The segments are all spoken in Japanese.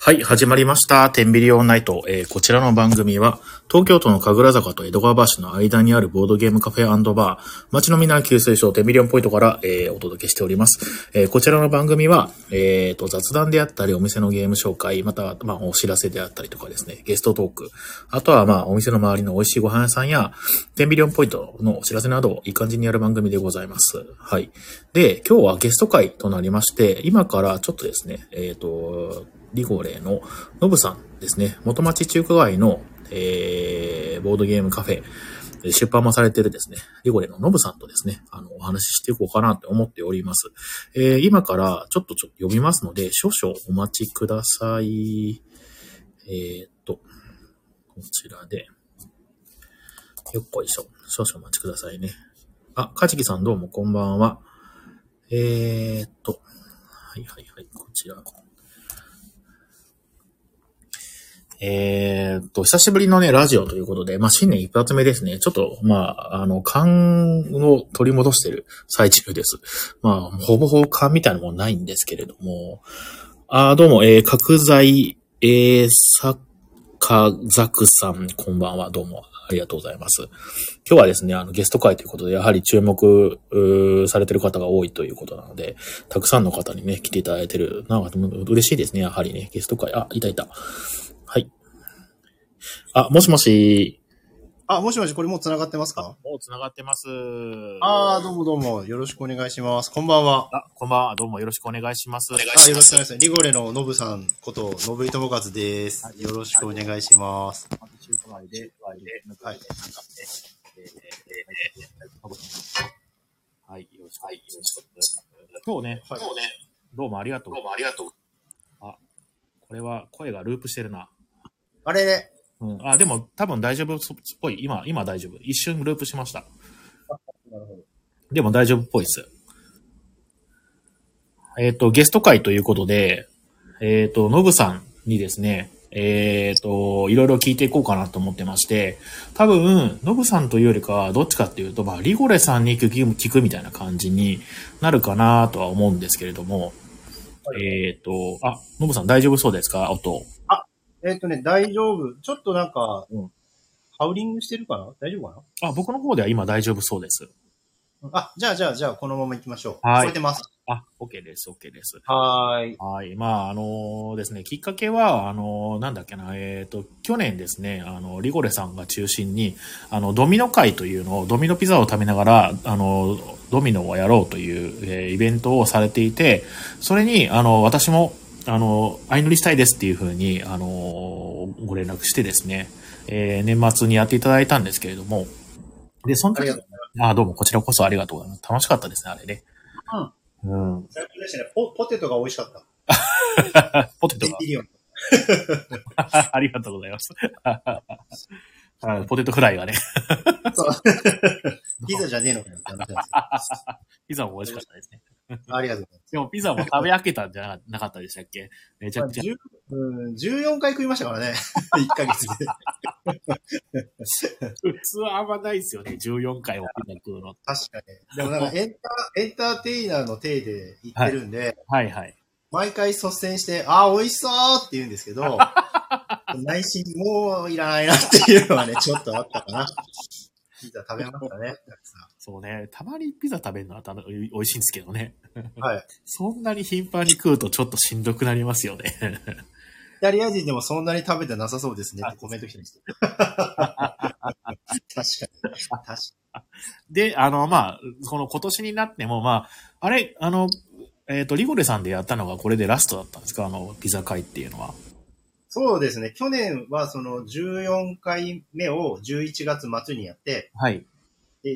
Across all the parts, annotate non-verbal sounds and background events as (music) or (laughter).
はい、始まりました。テンビリオンナイト。えーこちらの番組は、東京都の神楽坂と江戸川橋の間にあるボードゲームカフェバー、街のみな給水所テンビリオンポイントから、えーお届けしております。えーこちらの番組は、えーと、雑談であったり、お店のゲーム紹介、また、まあ、お知らせであったりとかですね、ゲストトーク、あとは、まあ、お店の周りの美味しいご飯屋さんや、テンビリオンポイントのお知らせなどいい感じにやる番組でございます。はい。で、今日はゲスト会となりまして、今からちょっとですね、えっ、と、リゴレのノブさんですね、元町中華街の、えー、ボードゲームカフェ、え出版もされてるですね、リゴレのノブさんとですね、あの、お話ししていこうかなと思っております。えー、今からちょっとちょっと読みますので、少々お待ちください。えーっと、こちらで、よっこいしょ。少々お待ちくださいね。あ、かちきさんどうもこんばんは。えーっと、はいはいはい、こちら。えーっと、久しぶりのね、ラジオということで、まあ、新年一発目ですね。ちょっと、まあ、あの、勘を取り戻してる最中です。まあ、ほぼほぼ勘みたいなもないんですけれども。あーどうも、えー、角材、えー、さかざくさん、こんばんは。どうも、ありがとうございます。今日はですね、あの、ゲスト会ということで、やはり注目、されてる方が多いということなので、たくさんの方にね、来ていただいてる。なんか、嬉しいですね、やはりね、ゲスト会。あ、いたいた。はい。あ、もしもし。あ、もしもし、これもう繋がってますか？もう繋がってます。ああ、どうもどうも、よろしくお願いします。こんばんは。あ、こんばんは。どうもよろしくお願いします。お願いあ、よろしくお願いします。リゴレのノブさんこと、ノブイトモカズです。よろしくお願いします。はい、で、はい。はい、よろしく。はい、よろしく。今日ね、はい今日ね、どうもありがとう。どうもありがとう。あ、これは声がループしてるな。あれね、うん。あ、でも多分大丈夫っぽい。今、今大丈夫。一瞬ループしました。なるほど。でも大丈夫っぽいです。えっ、と、ゲスト会ということで、えっ、と、ノブさんにですね、えっ、と、いろいろ聞いていこうかなと思ってまして、多分、ノブさんというよりかは、どっちかっていうと、まあ、リゴレさんに聞く聞くみたいな感じになるかなとは思うんですけれども、えっ、と、あ、ノブさん大丈夫そうですか？音。えっ、とね、大丈夫。ちょっとなんか、うんハウリングしてるかな？大丈夫かあ、僕の方では今大丈夫そうです。なあ、じゃあじゃあじゃあ、このまま行きましょう。はい聞こえてます？あ、OK です、OK です。はーい。はい。まあ、あのですね、きっかけは、あのなんだっけな、えっ、と、去年ですね、あの、リゴレさんが中心に、あの、ドミノ会というのを、ドミノピザを食べながら、あの、ドミノをやろうという、えーイベントをされていて、それに、あの、私も、あの、相乗りしたいですっていうふうに、あの、ご連絡してですね、えー年末にやっていただいたんですけれども、で、その時あ。あ、どうも、こちらこそありがとうございます。楽しかったですね、あれね。うん。最近でしたね、ポポテトが美味しかった。(laughs) ポテトが。(laughs) ありがとうございます。(laughs) あポテトフライがね。そう。ピザじゃねえのかよピザも美味しかったですね。よ (laughs) ありがとうございます。でもピザも食べ飽きたんじゃなかったでしたっけ？めちゃくちゃ。10うん、14回食いましたからね。(laughs) 1ヶ月で。(laughs) 普通はあんまないですよね。14回もピザ食うの。確かに。でもなんかエンター、エンターテイナーの体で言ってるんで、はいはい。毎回率先して、あー、美味しそうって言うんですけど、内心もういらないなっていうのはね、ちょっとあったかな。ピザ食べましたね、たくさそうね。たまにピザ食べるのはたの美味しいんですけどね。ん。はい。(laughs) そんなに頻繁に食うとちょっとしんどくなりますよね。イタリア人でもそんなに食べてなさそうですねってコメント来てました。確かに。確かで、あの、まあ、この今年になっても、まあ、あれ、あの、えっ、と、リゴレさんでやったのがこれでラストだったんですか？あの、ピザ会っていうのは。そうですね。去年はその14回目を11月末にやって、はい。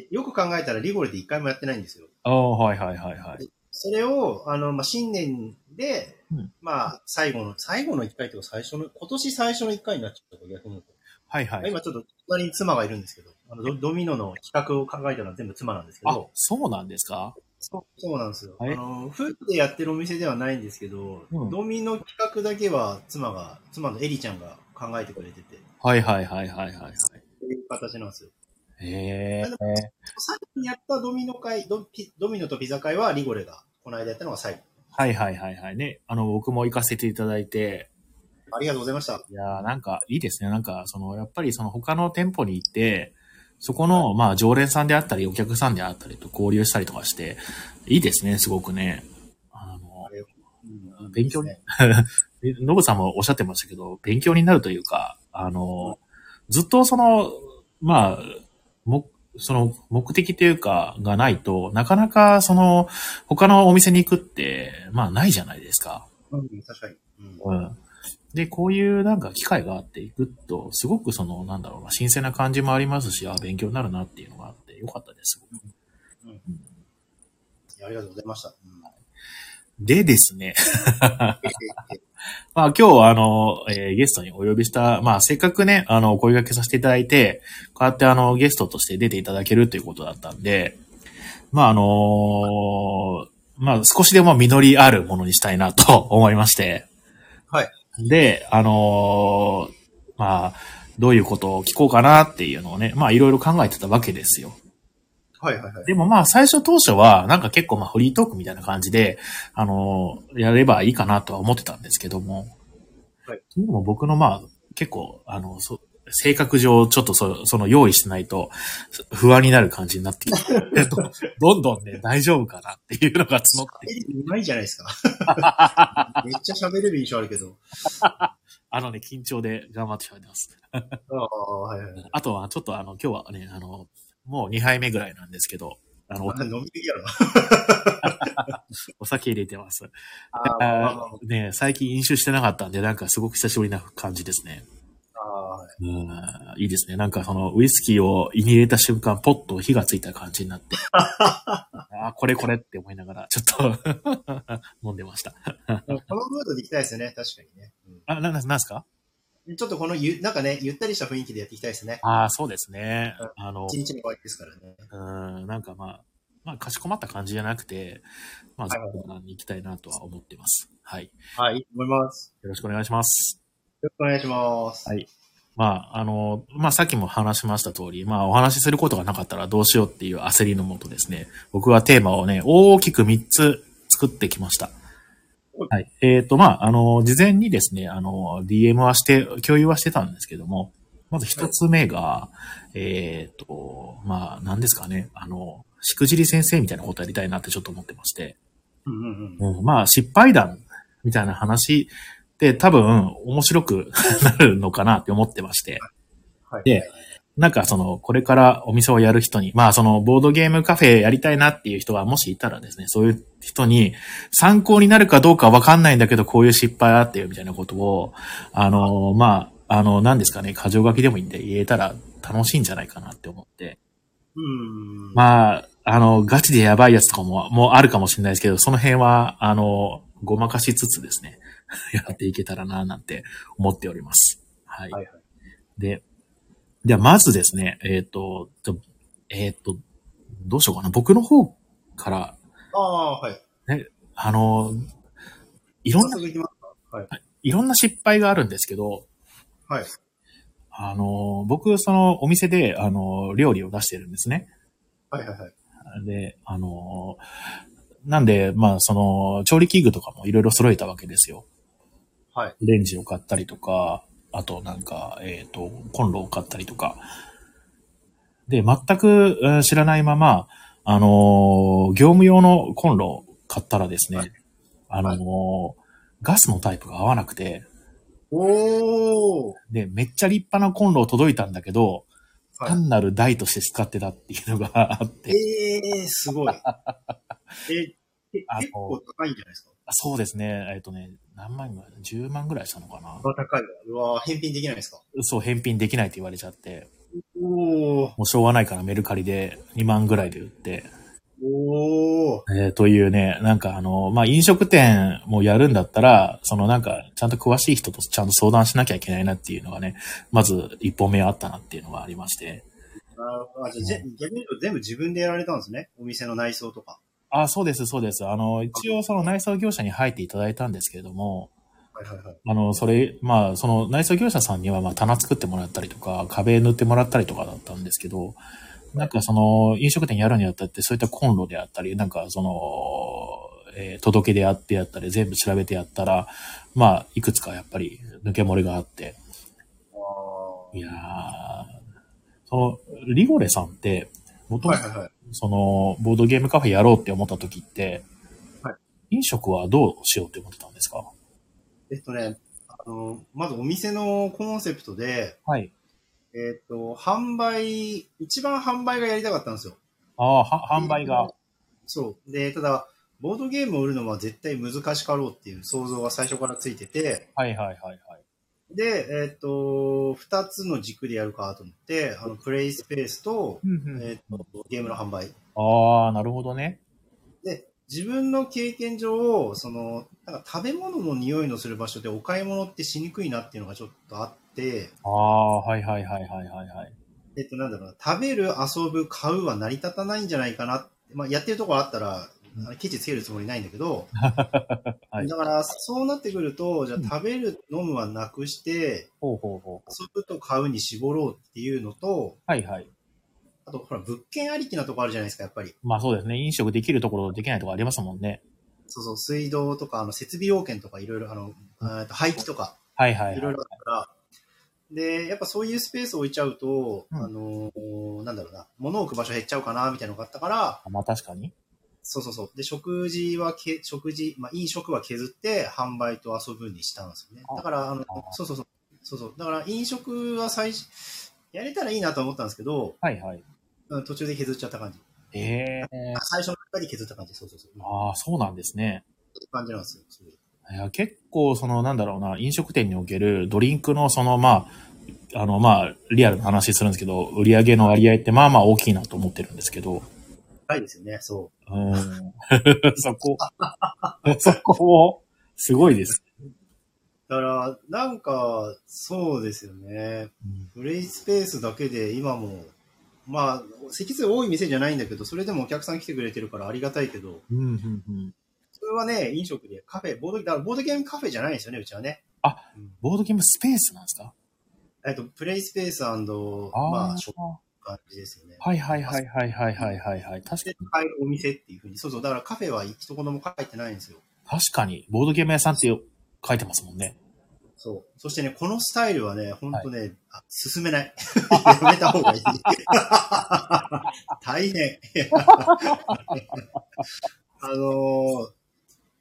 でよく考えたらリゴレで1回もやってないんですよ。ああ、はいはいはいはい。それを、あの、まあ、新年で、うんまあ、最後の、最後の1回とか最初の、今年最初の1回になっちゃった逆に。はいはい。今ちょっと隣に妻がいるんですけど、あのドドミノの企画を考えたのは全部妻なんですけあど、、そうなんですか？そうそうなんですよ。あはいの、夫婦でやってるお店ではないんですけど、うんドミノ企画だけは妻が、妻のエリちゃんが考えてくれてて、はいはいはいはいはいはい。そういう形なんですよ。へえ。最後にやったドミノ会、ドピドミノとピザ会はリゴレが、この間やったのが最後。はいはいはいはいね。あの、僕も行かせていただいて、ありがとうございました。いやーなんかいいですね。なんか、その、やっぱりその他の店舗に行って、そこの、まあ、常連さんであったり、お客さんであったりと交流したりとかして、いいですね、すごくね。あの、うん勉強に (laughs) ノブさんもおっしゃってましたけど、勉強になるというか、あの、ずっとその、まあ、も、その目的というか、がないと、なかなかその、他のお店に行くって、まあないじゃないですか。うん、確かに。うんうん。で、こういうなんか機会があって行くと、すごくその、なんだろうな、新鮮な感じもありますし、あ、勉強になるなっていうのがあって、よかったです。いやありがとうございました。うんでですね、(laughs) (laughs) まあ今日あの、えーゲストにお呼びした、まあせっかくね、あの、お声掛けさせていただいて、こうやってあの、ゲストとして出ていただけるということだったんで、まああのまあ少しでも実りあるものにしたいなと思いまして、はい。で、あのまあ、どういうことを聞こうかなっていうのをね、まあいろいろ考えてたわけですよ。はいはいはい。でもまあ最初当初はなんか結構まあフリートークみたいな感じで、あのやればいいかなとは思ってたんですけども。はい。でも僕のまあ結構、あの、そ性格上ちょっとそその用意してないと不安になる感じになってきて、ど (laughs) どんどんね大丈夫かなっていうのが募って。うまいじゃないですか。(laughs) めっちゃ喋れる印象あるけど。あのね、緊張で頑張って喋ってます。ああ、はいはいはい。あとはちょっとあの今日はね、あの、もう2杯目ぐらいなんですけど、あの、あ飲みすぎやろ。(laughs) お酒入れてます。ね最近飲酒してなかったんで、なんかすごく久しぶりな感じですね。あ、ああうん、いいですね。なんかそのウイスキーを胃に入れた瞬間、ポッと火がついた感じになって。(laughs) あーこれこれって思いながら、ちょっと (laughs) 飲んでました。このムードで行きたいですよね、確かにね。あ、な、ななんすか？うんちょっとこのゆ、なんかね、ゆったりした雰囲気でやっていきたいですね。ああ、そうですねうん。あの一、日の終わりですからね。うん、なんかまあ、まあ、かしこまった感じじゃなくて、まあ、雑談に行きたいなとは思ってます。はい。はい、思います。よろしくお願いします。よろしくお願いします。はいまあ、あの、まあ、さっきも話しました通り、まあ、お話しすることがなかったらどうしようっていう焦りのもとですね、僕はテーマをね、大きく3つ作ってきました。はい。えっ、と、まあ、あの、事前にですね、あの、DM はして、共有はしてたんですけども、まず一つ目が、えっ、と、まあ、何ですかね、あの、しくじり先生みたいなことやりたいなってちょっと思ってまして、うんうんうん。うん、まあ、失敗談みたいな話で多分面白く (laughs) なるのかなって思ってまして。はい。でなんかその、これからお店をやる人に、まあその、ボードゲームカフェやりたいなっていう人がもしいたらですね、そういう人に参考になるかどうかわかんないんだけど、こういう失敗あってよみたいなことを、あの、まあ、あの、何ですかね、箇条書きでもいいんで言えたら楽しいんじゃないかなって思って。うん。まあ、あの、ガチでやばいやつとかも、もうあるかもしれないですけど、その辺は、あの、ごまかしつつですね、(laughs) やっていけたらな、なんて思っております。はい。はいはい。で、では、まずですね、えっ、と、ちょえっ、と、どうしようかな。僕の方から、ああ、はい。あの、いろんな、はい。いろんな失敗があるんですけど、はい。あの、僕、その、お店で、あの、料理を出してるんですね。はいはいはい。で、あの、なんで、まあ、その、調理器具とかもいろいろ揃えたわけですよ。はい。レンジを買ったりとか、あとなんか、えっ、と、コンロを買ったりとか。で、全くえー知らないまま、あのー業務用のコンロを買ったらですね、はい。あのーガスのタイプが合わなくて、おー。で、めっちゃ立派なコンロ届いたんだけど、は単なる台として使ってたっていうのがあっい。て、ええー、すごい。(laughs) え、結構高いんじゃないですか？そうですね、えっ、とね、何万ぐらい ?10 万ぐらいしたのかな？あ高いわ。うわ返品できないですか？そう、返品できないって言われちゃって、おー。もうしょうがないからメルカリで2万ぐらいで売って、おー。えーというね、なんかあの、まあ、飲食店もやるんだったら、そのなんか、ちゃんと詳しい人とちゃんと相談しなきゃいけないなっていうのがね、まず一本目あったなっていうのがありまして。なるほど。あじゃあぜ逆に言うと全部自分でやられたんですね？お店の内装とか。あ、そうです、そうです。あの、一応その内装業者に入っていただいたんですけれども、はいはいはい。あの、それ、まあ、その内装業者さんには、まあ、棚作ってもらったりとか、壁塗ってもらったりとかだったんですけど、なんかその、飲食店やるにあたって、そういったコンロであったり、なんかその、えー届け出あってやったり、全部調べてやったら、まあ、いくつかやっぱり抜け漏れがあって、いやー、その、リゴレさんって、もともとはいはいはい。その、ボードゲームカフェやろうって思った時って、はい飲食はどうしようって思ってたんですか？えっとね、あの、まずお店のコンセプトで、はい。えっと、販売、一番販売がやりたかったんですよ。ああ、は販売が。。そう。で、ただ、ボードゲームを売るのは絶対難しかろうっていう想像が最初からついてて、はいはいはいはい。で、えっと、二つの軸でやるかと思って、あの、プレイスペースと、えっと、ゲームの販売。ああ、なるほどね。で、自分の経験上、その、なんか食べ物の匂いのする場所でお買い物ってしにくいなっていうのがちょっとあって、ああ、はいはいはいはいはいはい。えっと、なんだろうな、食べる、遊ぶ、買うは成り立たないんじゃないかな。まあ、やってるところあったら、あのケチつけるつもりないんだけど、(laughs) はいだから、そうなってくると、じゃあうん食べる、飲むはなくして、ほうほうほう。遊ぶと買うに絞ろうっていうのと、はいはい。あと、ほら、物件ありきなとこあるじゃないですか、やっぱり。まあそうですね。飲食できるところとできないところありますもんね。そうそう、水道とか、あの、設備要件とか、いろいろ、あの、えっと廃棄とか、はいはい、はい。いろいろあるから、で、やっぱそういうスペースを置いちゃうと、うんあのーなんだろうな、物を置く場所減っちゃうかな、みたいなのがあったから、まあ確かに。そうそうそう。で、食事はけ、食事、まあ、飲食は削って、販売と遊ぶにしたんですよね。あだから、あのあ、そうそうそう。そうそう。だから、飲食は最初、やれたらいいなと思ったんですけど、はいはい。うん途中で削っちゃった感じ。ええ最初の中に削った感じ。そうそうそう。うんああ、そうなんですね。感じなんですよ。いや結構、その、なんだろうな、飲食店におけるドリンクの、その、まあ、あの、まあ、リアルな話するんですけど、売り上げの割合って、まあまあ大きいなと思ってるんですけど、はいですよね。そう。うん。(laughs) そこ、(laughs) そこも、すごいです。だから、なんか、そうですよね。プレイスペースだけで今も、まあ、席数多い店じゃないんだけど、それでもお客さん来てくれてるからありがたいけど、うん、うん、うん。それはね、飲食でカフェ、ボード、だボードゲームカフェじゃないんですよね、うちはね。あうんボードゲームスペースなんですか？えっと、プレイスペースあまあ、ーショップ感じですよね。はいはいはいはいはいはいはい、はい。確かに。買えるお店っていうふうに。そうそう。だからカフェは一言も書いてないんですよ。確かに。ボードゲーム屋さんって書いてますもんね。そう。そしてね、このスタイルはね、ほんとね、はい、進めない。(laughs) やめた方がいい。大変。(laughs) あのー、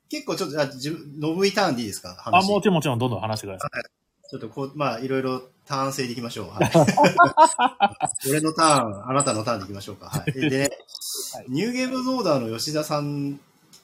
結構ちょっと、あ、自分、ノブイターンでいいですか？あ、もちろん、もちろん、どんどん話してください。はい、ちょっとこう、まあ、いろいろターン制でいきましょう。はい、(laughs) 俺のターン、あなたのターンでいきましょうか。はい。(laughs) で、ニューゲームズオーダーの吉田さん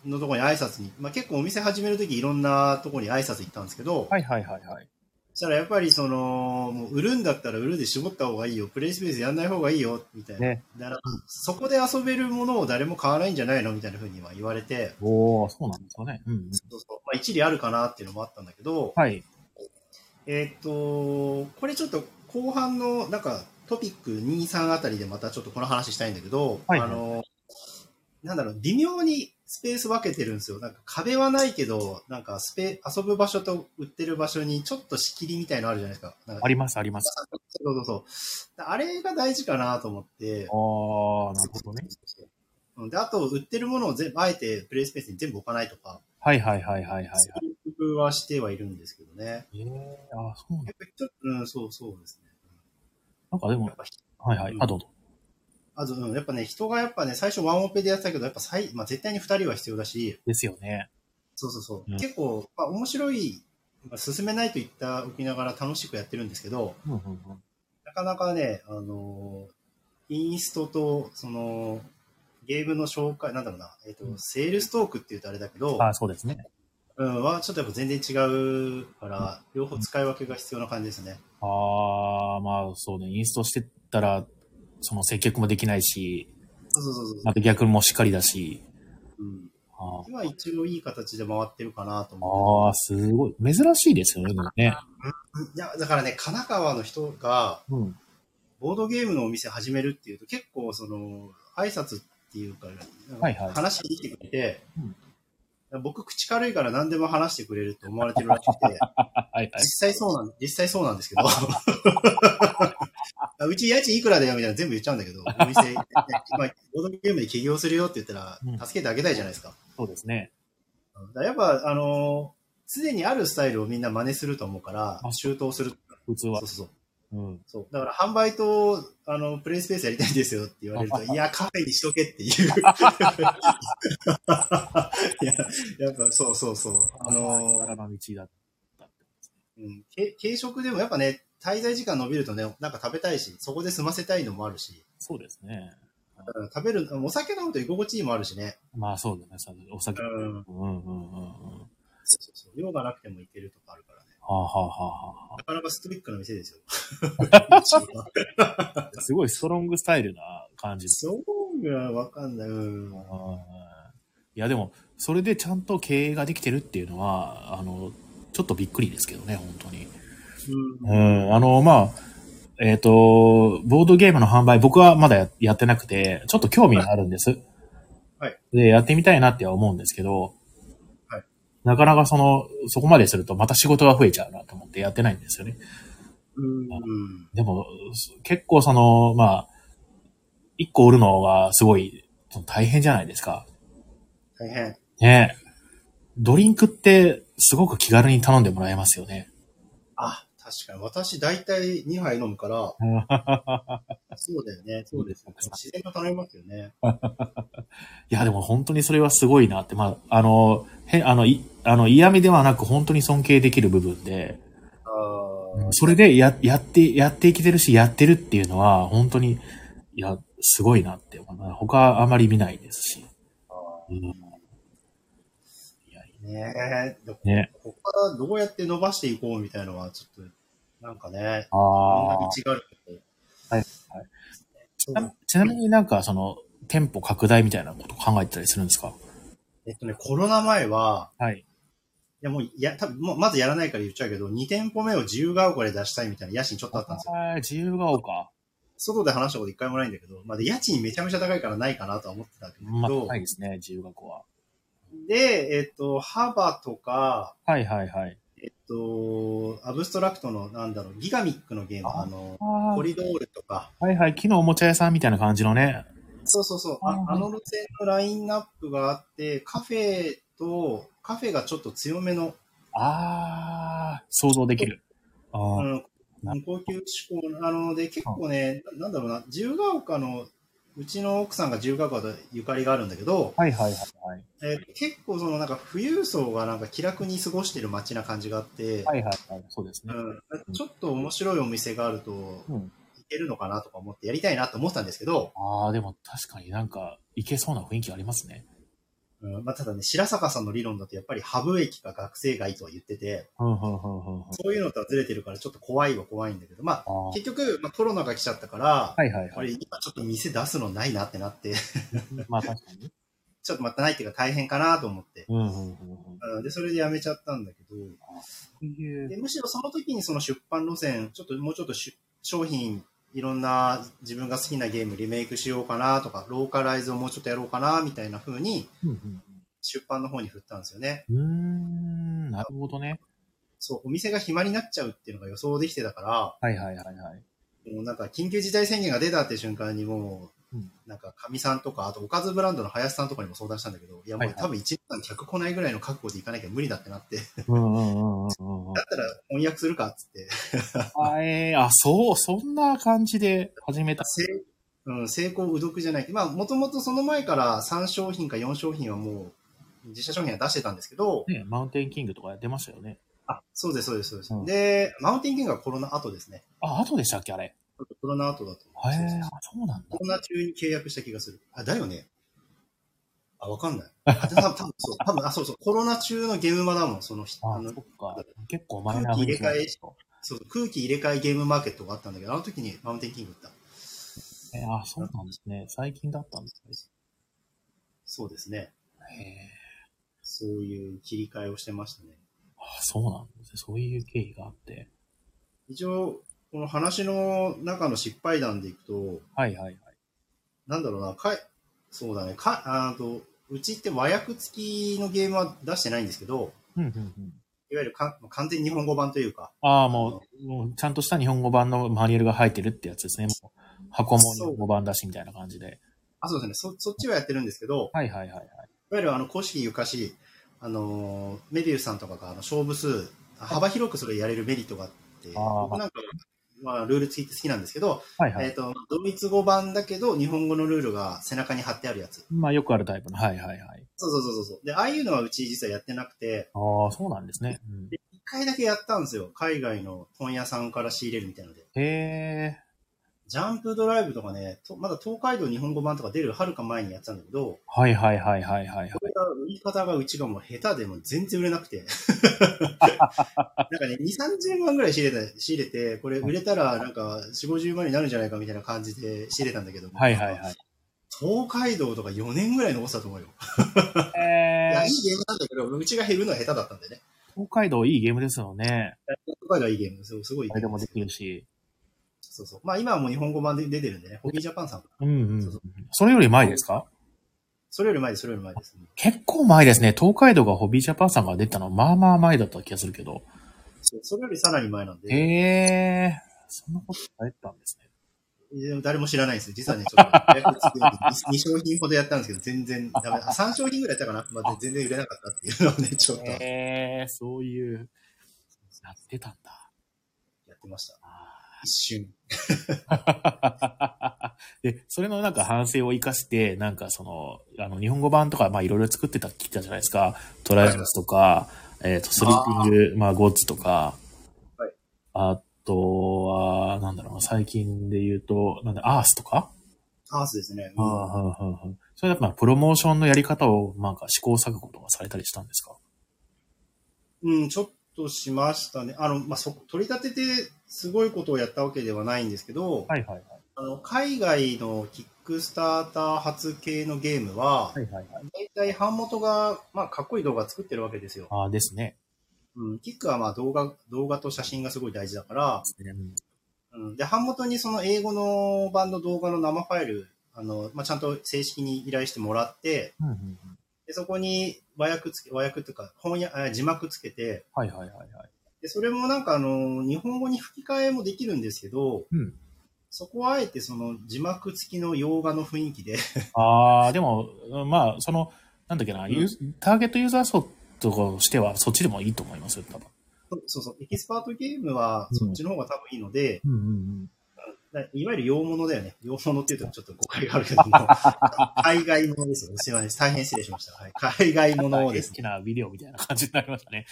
のところに挨拶に、まあ結構お店始めるときいろんなところに挨拶行ったんですけど、はいはいはいはい。そしたらやっぱりその、もう売るんだったら売るで絞った方がいいよ、プレイスペースやんない方がいいよ、みたいな。ね。だから、そこで遊べるものを誰も買わないんじゃないの？みたいな風には言われて、おー、そうなんですかね。うんうん。そうそうまあ一理あるかなっていうのもあったんだけど、はい。えーっと、これちょっと後半のなんかトピック2、3あたりでまたちょっとこの話したいんだけど、はいはいあの、なんだろう、微妙にスペース分けてるんですよ。なんか壁はないけど、なんかスペ、遊ぶ場所と売ってる場所にちょっと仕切りみたいのあるじゃないですか。かありますあります。そうそうそう。あれが大事かなと思ってあ。ー、なるほどね。うんで、あと、売ってるものを全部、あえてプレイスペースに全部置かないとか、はいはいはいはいはいはい。そういう工夫はしてはいるんですけどね。えー、あー、そうなんうん、そうそうですね。なんかでもやっ、ぱはいはい。あ、どうぞ。あと、うん、やっぱね、人がやっぱね、最初ワンオペでやってたけど、やっぱ最、まあ、絶対に二人は必要だし、ですよね。そうそうそう。うん結構、まあ、面白い、まあ進めないと言ったおきながら楽しくやってるんですけど、うんうんうん。なかなかね、あのーインストと、その、ゲームの紹介、なんだろうな、えっ、と、うんセールストークって言うとあれだけど、あ、そうですね。うん、はちょっとやっぱ全然違うから、両方使い分けが必要な感じですね。あー、まあそうね。インストしてったら、その接客もできないし、そうそうそうそう。また逆もしっかりだし。うん、あー今一応いい形で回ってるかなと思あー、すごい。珍しいですよね、でもね。う。いや、だからね、神奈川の人が、うん。ボードゲームのお店始めるっていうと、結構その、挨拶っていうか、はいはい話に来てくれて、うん僕口軽いから何でも話してくれると思われてるらしくて、あ (laughs) はいはい。実際そうなん、実際そうなんですけど、(laughs) うち家賃いくらだよみたいな全部言っちゃうんだけど、お店、ね (laughs) まあ、ボードゲームで起業するよって言ったらうん、助けてあげたいじゃないですか。そうですね。だやっぱ、あのー常にあるスタイルをみんな真似すると思うからあ、周到する。普通はそう。そうそう。うん。そう。だから販売と、あの、プレイスペースやりたいんですよって言われると、(laughs) いや、カフェにしとけっていう。(laughs) いや、やっぱそうそうそう。あの荒の道だったってうん、け軽食でもやっぱね、滞在時間伸びるとね、なんか食べたいし、そこで済ませたいのもあるし、そうですね。食べる、お酒飲むと居心地いいもあるしね。まあそうだね。さお酒。ううんん。うんうんうん。そうそうそう。量がなくてもいけるとかあるからね。はあはあはあはなかなかストイックな店ですよ。あ。(laughs) すごいストロングスタイルな感じ。そうがわかんない。いやでも、それでちゃんと経営ができてるっていうのは、あの、ちょっとびっくりですけどね、本当に。うんうん、あの、まあ、えっ、と、ボードゲームの販売、僕はまだややってなくて、ちょっと興味があるんです。はい。で、やってみたいなっては思うんですけど、はい。なかなかその、そこまでするとまた仕事が増えちゃうなと思ってやってないんですよね。うん。でも、結構その、まあ、一個売るのがすごい大変じゃないですか。大変。ねドリンクってすごく気軽に頼んでもらえますよね。あ、確かに。私、大体2杯飲むから、(laughs) そうだよね。そうですよね。自然と頼みますよね。(laughs) いや、でも本当にそれはすごいなって、まあ、あの、へ、あの、い、あの、嫌味ではなく本当に尊敬できる部分で、それでや、やって、やっていけてるし、やってるっていうのは、本当に、いや、すごいなって、まあ他あまり見ないですし。うん、いや、ねえ。でね。ここからどうやって伸ばしていこうみたいなのは、ちょっと、なんかね、ああ道。がある。はいはいちなちなみになんかその、店舗拡大みたいなこと考えてたりするんですか？えっとね、コロナ前は、はい。いやもう、いや、多分もうまずやらないから言っちゃうけど、2店舗目を自由が丘で出したいみたいな野心ちょっとあったんですよ。はい、自由が丘。外で話したこと一回もないんだけど、まあ、で家賃めちゃめちゃ高いからないかなとは思ってたけまあ、ど、ないですね、自由が丘は。で、えっと、幅とか、はいはいはい。えっと、アブストラクトの、なんだろう、ギガミックのゲーム、ああの、あコリドールとか、はいはい、木のおもちゃ屋さんみたいな感じのね。そうそうそう、あああの路線のラインナップがあって、カフェと、カフェがちょっと強めの、ああ、想像できる。あ高級志向なので、結構ね、ななんだろうな、自由が丘の、うちの奥さんが自由が丘とゆかりがあるんだけど、はいはいはいはい。えー結構そのなんか富裕層がなんか気楽に過ごしてる街な感じがあって、はいはいはい、そうですね。うん、ちょっと面白いお店があると、うんいけるのかなとか思ってやりたいなと思ってたんですけど、ああ、でも確かになんか、いけそうな雰囲気ありますね。うんまあ、ただね、白坂さんの理論だとやっぱりハブ駅が学生街とは言ってて。そういうのとはずれてるからちょっと怖いは怖いんだけど、まあ、あー結局、まあ、コロナが来ちゃったから、はいはいこれはい。今ちょっと店出すのないなってなって、まあ確かに。(laughs) ちょっとまたないっていうか大変かなと思って、うん、うん、うんうん。うんで、それでやめちゃったんだけど、でむしろその時にその出版路線、ちょっともうちょっとし商品、いろんな自分が好きなゲームリメイクしようかなとか、ローカライズをもうちょっとやろうかなみたいな風に出版の方に振ったんですよね。うん。うーん、なるほどね。そう、お店が暇になっちゃうっていうのが予想できてたから、はいはいはいはい。もうなんか緊急事態宣言が出たって瞬間にもう、うんなんかかみさんとか、あとおかずブランドの林さんとかにも相談したんだけど、いやもう多分1時間客来ないぐらいの覚悟で行かなきゃ無理だってなって、うんうんうんうんうんうん。だったら翻訳するかっつって、あ、えー、あ、そう、そんな感じで始めた。せうん、成功うどくじゃない。まあ、もともとその前から3商品か4商品はもう、自社商品は出してたんですけど、ね、マウンテンキングとかやってましたよね。あ、そうです、そうです、そうです。うんで、マウンテンキングはコロナ後ですね。あ、後でしたっけあれ？コロナ後だと思う。へえー、そうなんだコ。ロナ中に契約した気がする。あ、だよね。あ、わかんない。(laughs) あ、多分、多分そう、多分、あ、そうそう、コロナ中のゲームマだもん、その、ああのそっか。結構マイナー雰囲気なんですかそう空気入れ替えゲームマーケットがあったんだけど、あの時にマウンテンキング打った。えーあ、そうなんですね。最近だったんですね。そうですね。へえ。そういう切り替えをしてましたね。あ、そうなんですね。そういう経緯があって。一応、この話の中の失敗談でいくと、はいはいはい。なんだろうな、かい、そうだね、か、あと、うちって和訳付きのゲームは出してないんですけど、うんうんうん。いわゆるか完全日本語版というか、ああ、もう、もうちゃんとした日本語版のマニュアルが入ってるってやつですね。もう箱も日本語版だしみたいな感じで。あ、そうですね、そ、そっちはやってるんですけど、はいはいはいはい。いわゆるあの、古式ゆかし、あの、メビウスさんとかがあの勝負数、幅広くそれやれるメリットがあって、僕なんか、まあ、ルール付きって好きなんですけど、はいはい。えっ、と、ドイツ語版だけど、日本語のルールが背中に貼ってあるやつ。まあよくあるタイプの。はいはいはい。そうそうそうそう。で、ああいうのはうち実はやってなくて、ああ、そうなんですね。うん、回だけやったんですよ。海外の本屋さんから仕入れるみたいなので。へえ。ジャンプドライブとかね、とまだ東海道日本語版とか出るはるか前にやってたんだけど、はいはいはいはいはいはい。これが売り方がうちがもう下手でもう全然売れなくて。(laughs) なんかね、2、30万ぐらい仕入れた、仕入れて、これ売れたらなんか4、50万になるんじゃないかみたいな感じで仕入れたんだけど、はいはいはい。東海道とか4年ぐらい残したと思うよ。いへや、いえい。ゲームなんだけど、うちが減るのは下手だったんでね。東海道いいゲームですよね。東海道はいいゲームですよ。すごいいいゲームでもできるし。そうそう。まあ今はもう日本語版で出てるんでね、ホビージャパンさん。うんうんそうそう。それより前ですか？それより前です、それより前です、結構前ですね。東海道がホビージャパンさんが出たの、まあまあ前だった気がするけど。そうそれよりさらに前なんで、へえ。そんなことされてたんですね。でも誰も知らないんですよ。実はね、ちょっと、(laughs) 約2商品ほどやったんですけど、全然ダメ。あ3商品ぐらいやったかな。まあ、全然売れなかったっていうのをね、ちょっとやへえ、そういう、やってたんだ。ってました。あ一瞬。ー (laughs) で、それのなんか反省を生かして、なんかその、あの、日本語版とか、まあいろいろ作ってたって聞いたじゃないですか。トライアルスとか、えっ、と、スリーピング、まあゴッツとか、はいあとは、なんだろうな、最近で言うと、なんだ、アースとか、アースですね。ああ、はんはんはんそれやっぱプロモーションのやり方をなんか試行錯誤とかされたりしたんですか？うん、ちょっとしましたね。あの、まあ、そ、取り立ててすごいことをやったわけではないんですけど、はいはいはい。あの、海外のキックスターター発系のゲームは、はいはいはい。大体版元が、まあ、かっこいい動画作ってるわけですよ。ああ、ですね。うん、キックはまあ動画、動画と写真がすごい大事だから、うんうん、で、版元にその英語の版の動画の生ファイル、あの、まあ、ちゃんと正式に依頼してもらって、うんうんうんでそこに和訳つけ、和訳っていうか、翻字幕つけて、はいはいはいはい。で、それもなんかあの、日本語に吹き替えもできるんですけど、うん。そこはあえてその字幕付きの洋画の雰囲気で、(laughs) ああ、でも、まあ、その、なんだっけな、んユーターゲットユーザー層としては、そっちでもいいと思いますよ、多分。そうそう、エキスパートゲームはそっちの方が多分いいので、うんうんうん。だいわゆる洋物だよね。洋物っていうとちょっと誤解があるけども、(laughs) 海外物ですよね。すいません。大変失礼しました。はい、海外物をですね。好きなビデオみたいな感じになりましたね。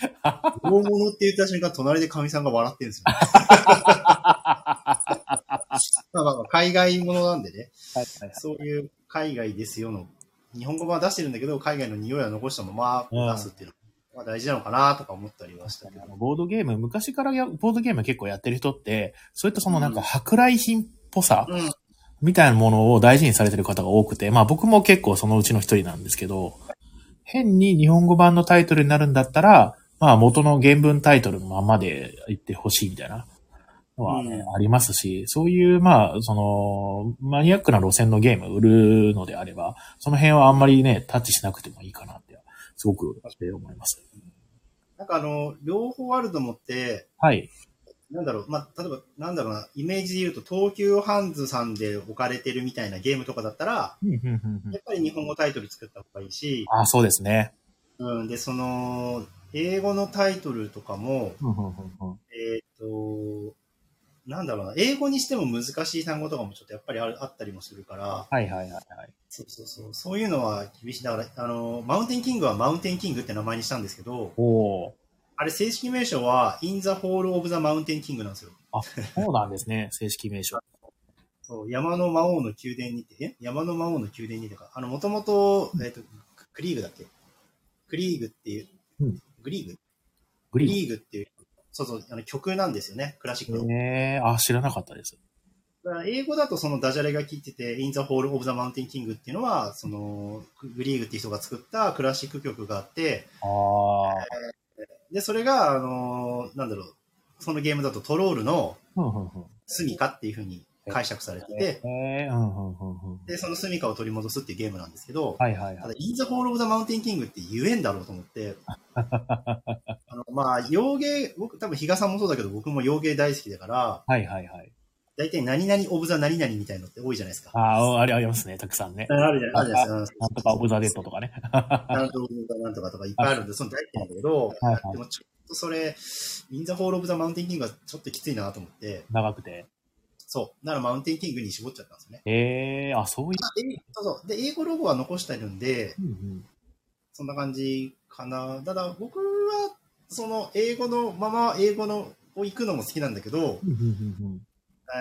洋物って言った瞬間、隣でかみさんが笑ってるんですよ。(laughs) まあまあまあ海外物なんでね、はいはいそういう海外ですよの、日本語版は出してるんだけど、海外の匂いは残したまま出すっていうのは大事なのかなとか思ったりはしたけど。あのボードゲーム、昔からやボードゲーム結構やってる人って、そういったそのなんか舶来品っぽさうん。みたいなものを大事にされてる方が多くて、まあ僕も結構そのうちの一人なんですけど、変に日本語版のタイトルになるんだったら、まあ元の原文タイトルのままで言ってほしいみたいなのはね、うんありますし、そういうまあ、その、マニアックな路線のゲーム売るのであれば、その辺はあんまりね、タッチしなくてもいいかなすごく思います。なんかあの、両方あると思って、はい。なんだろう、まあ、例えば、なんだろうな、イメージで言うと、東急ハンズさんで置かれてるみたいなゲームとかだったら、やっぱり日本語タイトル作った方がいいし、あ、そうですね。うん、で、その、英語のタイトルとかも、えっ、と、なんだろうな、英語にしても難しい単語とかもちょっとやっぱりあるあったりもするから、はいはいはいはい。そうそうそう、そういうのは厳しい。だから、あの、マウンテンキングはマウンテンキングって名前にしたんですけど。あれ正式名称は、In the Hall of the Mountain King なんですよ。そうなんですね、(laughs) 正式名称。そう山の魔王の宮殿にて、え？山の魔王の宮殿にてか、あの、もともと、えっ、と、クリーグだっけ？クリーグっていう、うんグリーグ？グクリーリーグっていう、そうそう、あの曲なんですよね、クラシックの。ン。えー、あ、知らなかったです。だから英語だとそのダジャレが聞いてて、In the Hall of the Mountain King っていうのは、その、グリーグっていう人が作ったクラシック曲があって、ああ。で、それが、あのーなんだろう、そのゲームだとトロールの。住みかっていう風に解釈されてて。で、その住みかを取り戻すっていうゲームなんですけど、はいはいはい。ただ、In the Hall of the Mountain King って言えんだろうと思って、(laughs) あの、まあ、洋ゲー、僕、多分、比嘉さんもそうだけど、僕も洋ゲー大好きだから、はいはいはい。大体何々 of the 何々みたいのって多いじゃないですか。ああ、あれありますね、たくさんね。あるじゃないあるじゃないですか。なんとか of the Dead とかね。なんとかなんとかとかいっぱいあるんで、(laughs) その大体なんだけど、はいはいでもちょっとそれ、 In the Hall of the Mountain King はちょっときついなと思って、長くて。そう。だからマウンテンキングに絞っちゃったんですよね。ええあ、そういう。でそうそう。で、英語ロゴは残してるんで、うんうんそんな感じかな。ただ僕は、その英語のまま英語のを行くのも好きなんだけど、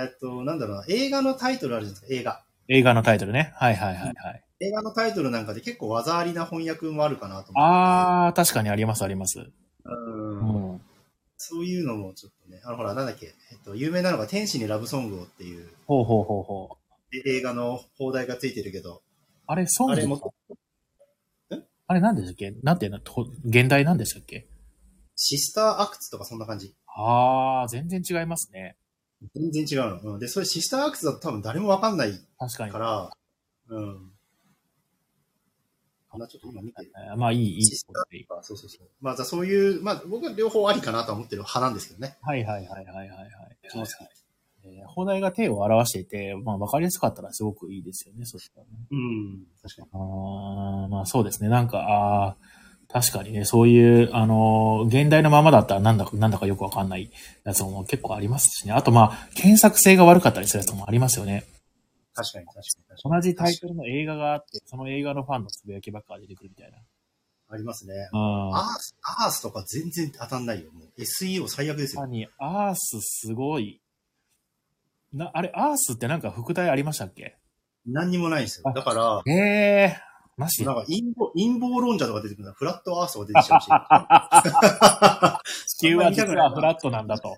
えっと、なんだろうな、映画のタイトルあるじゃないですか、映画。映画のタイトルね。はいはいはいはい。映画のタイトルなんかで結構技ありな翻訳もあるかなと思って。ああ、確かにありますあります。うんうん。そういうのもちょっとね、あの、ほら、なんだっけ、えっと、有名なのが天使にラブソングをっていうほうほうほうほう。え映画の放題がついてるけど、あれ、ソングあれもあれ何でしたっけ？なんていうのと現代何でしたっけ？シスターアクツとかそんな感じ。ああ、全然違いますね。全然違うの。うん、で、それシスターアクツだと多分誰もわかんない確かにか。ら、うん。あんなちょっと今見てる。えーまあいい、いいシスターとか、そうそうそう。まあ、そういう、まあ、僕は両方ありかなとは思ってる派なんですけどね。はいはいはいはいはいはい。気持ちいいえー放題が手を表していて、まあ分かりやすかったらすごくいいですよね、そしたらね。うん。確かに。あーまあそうですね。なんか、ああ、確かにね、そういう、あのー現代のままだったらなんだか、なんだかよくわかんないやつも結構ありますしね。あとまあ、検索性が悪かったりするやつもありますよね。確かに、確かに。同じタイトルの映画があって、その映画のファンのつぶやきばっか出てくるみたいな。ありますね。うん。アース、アースとか全然当たんないよ。もう SEO 最悪ですよ。さに、アースすごい。な、あれ、アースってなんか副題ありましたっけ？何にもないんですよ。あだから、ええー、マジ？でなんか陰謀、陰謀論者とか出てくるのフラットアースとか出てきちゃうし。(laughs) 地球は実はフラットなんだと。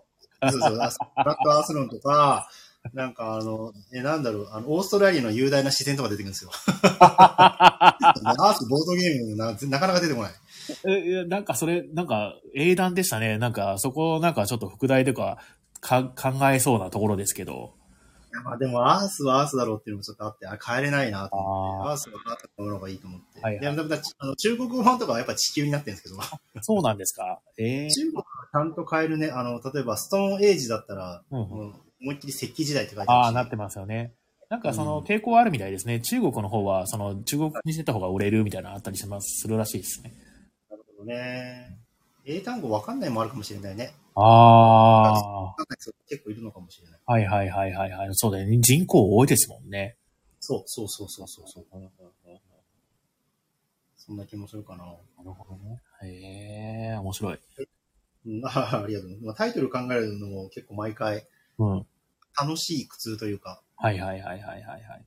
そうそう、あフラットアース論とか、なんかあの、え、なんだろう、あの、オーストラリアの雄大な自然とか出てくるんですよ。(laughs) アースボードゲームななかなか出てこない。え、えなんかそれ、なんか英断でしたね。なんかそこなんかちょっと副題とかか考えそうなところですけど。まあでも、アースはアースだろうっていうのもちょっとあって、あ、帰れないなと思って、あアースはアースの方がいいと思って。はいはいでも、だあの中国語版とかはやっぱ地球になってるんですけど、そうなんですかええ中国はちゃんと変えるね、あの、例えばストーンエイジだったら、うんうん思いっきり石器時代って書いてあ。ああ、なってますよね。なんかそのうん抵抗あるみたいですね。中国の方は、その中国にしてた方が売れるみたいなのあったりします、するらしいですね。なるほどね。英単語わかんないもあるかもしれないね。ああ、わかんない人結構いるのかもしれない。はいはいはいはいはい。そうだよね。人口多いですもんね。そうそうそうそうそうそう。そんな気もするかな。なるほどね。へえ、面白い。うん、あありがとう。まあ、タイトル考えるのも結構毎回うん。楽しい苦痛というか、はいはいはいはいはいはい。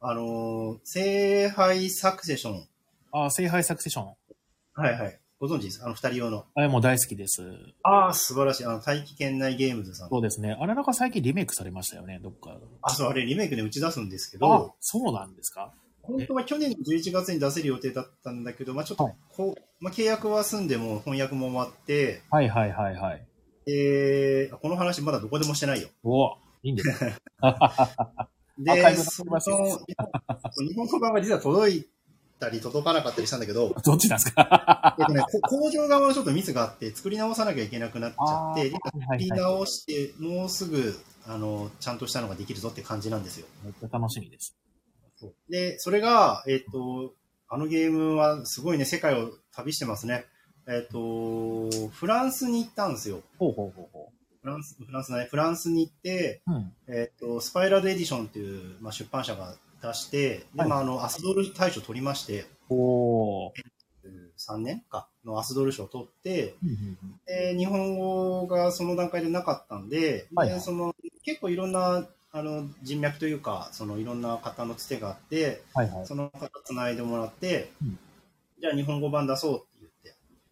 あのー、聖杯サクセション。ああ、聖杯サクセション。はいはい。ご存知です？あの二人用の。あれもう大好きです。ああ、素晴らしい。あの、大気圏内ゲームズさん。そうですね。あれなんか最近リメイクされましたよね、どっか。あ、そう、あれリメイクで打ち出すんですけあど、、そうなんですか？本当は去年の11月に出せる予定だったんだけど、まあちょっとはいこう、まあ契約は済んでも翻訳も終わって、はいはいはいはい。えー、この話まだどこでもしてないよ。おいいんですね。(laughs) でその日本語版が実は届いたり届かなかったりしたんだけど、(laughs) どっちなんですか？えっとね、こ工場側のちょっとミスがあって、作り直さなきゃいけなくなっちゃって、作り。直して、もうすぐ、あの、ちゃんとしたのができるぞって感じなんですよ。めっちゃ楽しみです。で、それが、えっ、と、あのゲームはすごいね、世界を旅してますね。えっ、と、フランスに行ったんですよ。ほうほうほうほフランス、フランスだね。フランスに行って、う。うん。えっ、と、スパイラルエディションっていう、まあ、出版社が出して、で、はいまあ、あの、アスドール大賞取りまして、おー。3年かのアスドール賞を取って、うんで、日本語がその段階でなかったんで、はいはいでその結構いろんなあの人脈というか、そのいろんな方のつてがあって、はいはい。その方つないでもらって、うんじゃあ日本語版出そうって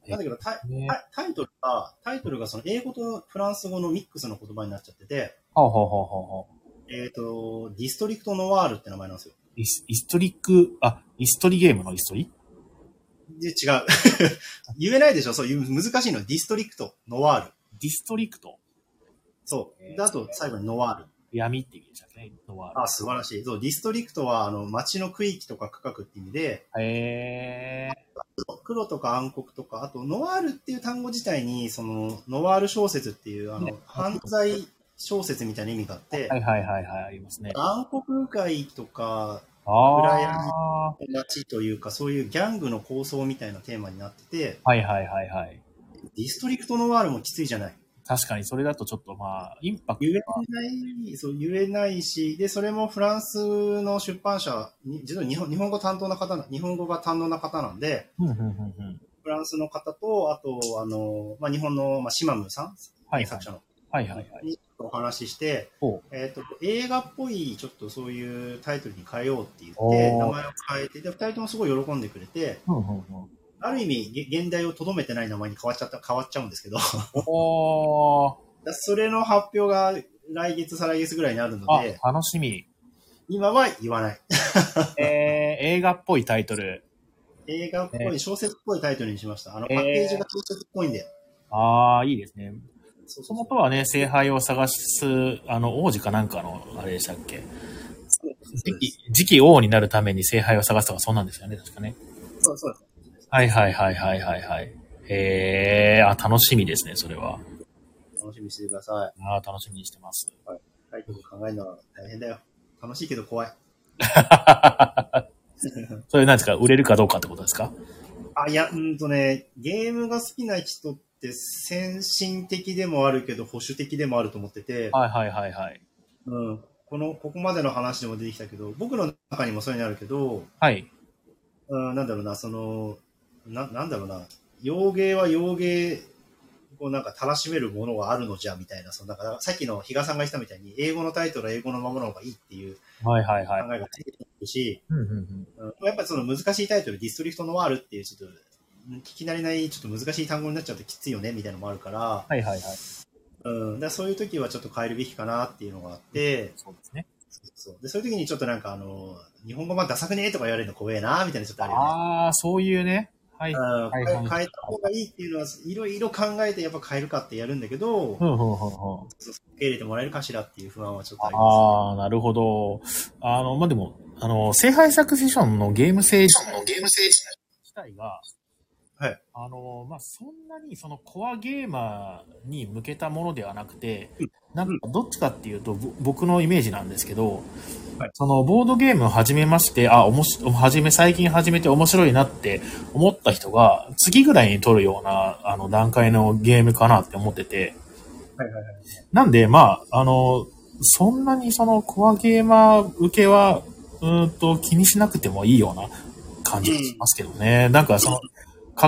なんだけどタイねタイトルが、タイトルがその英語とフランス語のミックスの言葉になっちゃってて、ほうほうほうほう。えっ、と、 District Noir って名前なんですよ。イスイストリック、あ、イストリゲームのイストリ？で、違う。(laughs) 言えないでしょそういう難しいの。 District Noir。District。そう。えーで、あと最後に Noir。闇って意味でしたっけね。のは。あ、素晴らしい。そう、 District は、あの、町の区域とか区画って意味で、へー。黒とか暗黒とか、あと、ノワールっていう単語自体に、その、ノワール小説っていう、あの、犯罪小説みたいな意味があって、はいはいはいはい、ありますね。暗黒街とか、あ暗あ。街というか、そういうギャングの構想みたいなテーマになってて、はいはいはいはい。ディストリクトノワールもきついじゃない。確かにそれだとちょっとまあ、インパク言え。ない、そう言えないし、で、それもフランスの出版社、に実は日本日本語担当な方な、日本語が担当な方なんで。フランスの方と、あと、あの、まあ、日本の、まあ、シマムさん、はいはい作者の、はいはいはい。にお話しして、ほえっ、と、映画っぽい、ちょっとそういうタイトルに変えようって言おって、ー名前を変えて、で、二人ともすごい喜んでくれて、うんうんうん。ある意味、げ現代をとどめてない名前に変わっちゃった、変わっちゃうんですけど、(laughs) おー。だそれの発表が来月、再来月ぐらいになるので、あ、楽しみ。今は言わない。(laughs) えー、映画っぽいタイトル。映画っぽい、小説っぽいタイトルにしました。あの、えーパッケージが小説っぽいんで。ああ、いいですね。そもとはね、聖杯を探す、あの、王子かなんかの、あれでしたっけ？次期、次期王になるために聖杯を探すとか、そうなんですよね、確かね。そうそうはいはいはいはいはいはい。へえ、あ、楽しみですね、それは。楽しみにしてください。あー楽しみにしてます。タイトル考えるのは大変だよ。楽しいけど怖い。(laughs) それなんですか売れるかどうかってことですか？あ、いや、うんとね、ゲームが好きな人って先進的でもあるけど保守的でもあると思ってて、はいはいはいはい。うん。この、ここまでの話でも出てきたけど、僕の中にもそういうのあるけど、はい。うん、なんだろうな、その、な、なんだろうな、洋芸は洋芸をなんかたらしめるものがあるのじゃ、みたいな、その、だからさっきの比嘉さんが言ったみたいに、英語のタイトルは英語のままの方がいいっていうはいはいはい。考えが出てくるし、うんうんうん。うん、やっぱりその難しいタイトル、ディストリクトノワールっていうちょっと、聞き慣れないちょっと難しい単語になっちゃうときついよね、みたいなのもあるから、はいはいはい。うん、だそういう時はちょっと変えるべきかなっていうのがあって、そうですね。そうでそういう時にちょっとなんかあの、日本語版ダサくねとか言われるの怖えな、みたいなちょっとあるよね。ああ、そういうね。はい。変えた方がいいっていうのは、いろいろ考えてやっぱ変えるかってやるんだけど。受け入れてもらえるかしらっていう不安はちょっとありまああ、なるほど。あの、まあ、でも、あの、聖杯サクセションの。ゲーム性自体が、はい。あの、まあ、そんなにそのコアゲーマーに向けたものではなくて、なんかどっちかっていうと、ぼ僕のイメージなんですけど、はいそのボードゲームを始めまして、あ、おもし、始め、最近始めて面白いなって思った人が、次ぐらいに取るような、あの、段階のゲームかなって思ってて、はいはいはい。なんで、まあ、あの、そんなにそのコアゲーマー受けは、うーんと気にしなくてもいいような感じがしますけどね。なんかその、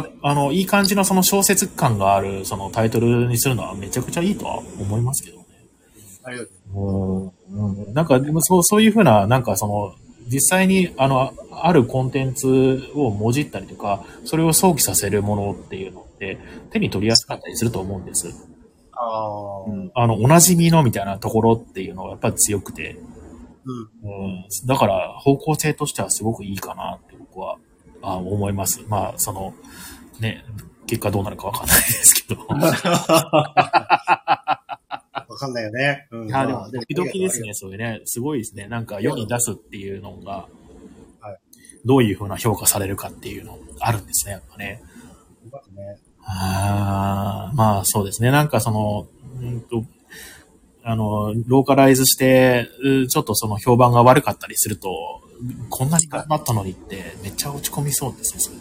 か、あの、いい感じのその小説感がある、そのタイトルにするのはめちゃくちゃいいとは思いますけどね。ありがとう。うん。うんなんか、でもそう、そういうふうな、なんかその、実際に、あの、あるコンテンツをもじったりとか、それを想起させるものっていうのって、手に取りやすかったりすると思うんです。ああ、うん。あの、おなじみのみたいなところっていうのはやっぱり強くて、うん、だから方向性としてはすごくいいかなって僕はあ思います。まあ、その、ね、結果どうなるかわかんないですけど。(laughs) わかんないよね。うん。いや、でもまあ、ドキドキです。ね、そういうね。すごいですね。なんか世に出すっていうのがはい、どういう風な評価されるかっていうのあるんですね、やっぱね。ね。あーまあそうですね。なんかその、うんと、あの、ローカライズして、うちょっとその評判が悪かったりすると、こんなに頑張ったのにってめっちゃ落ち込みそうですね、それ。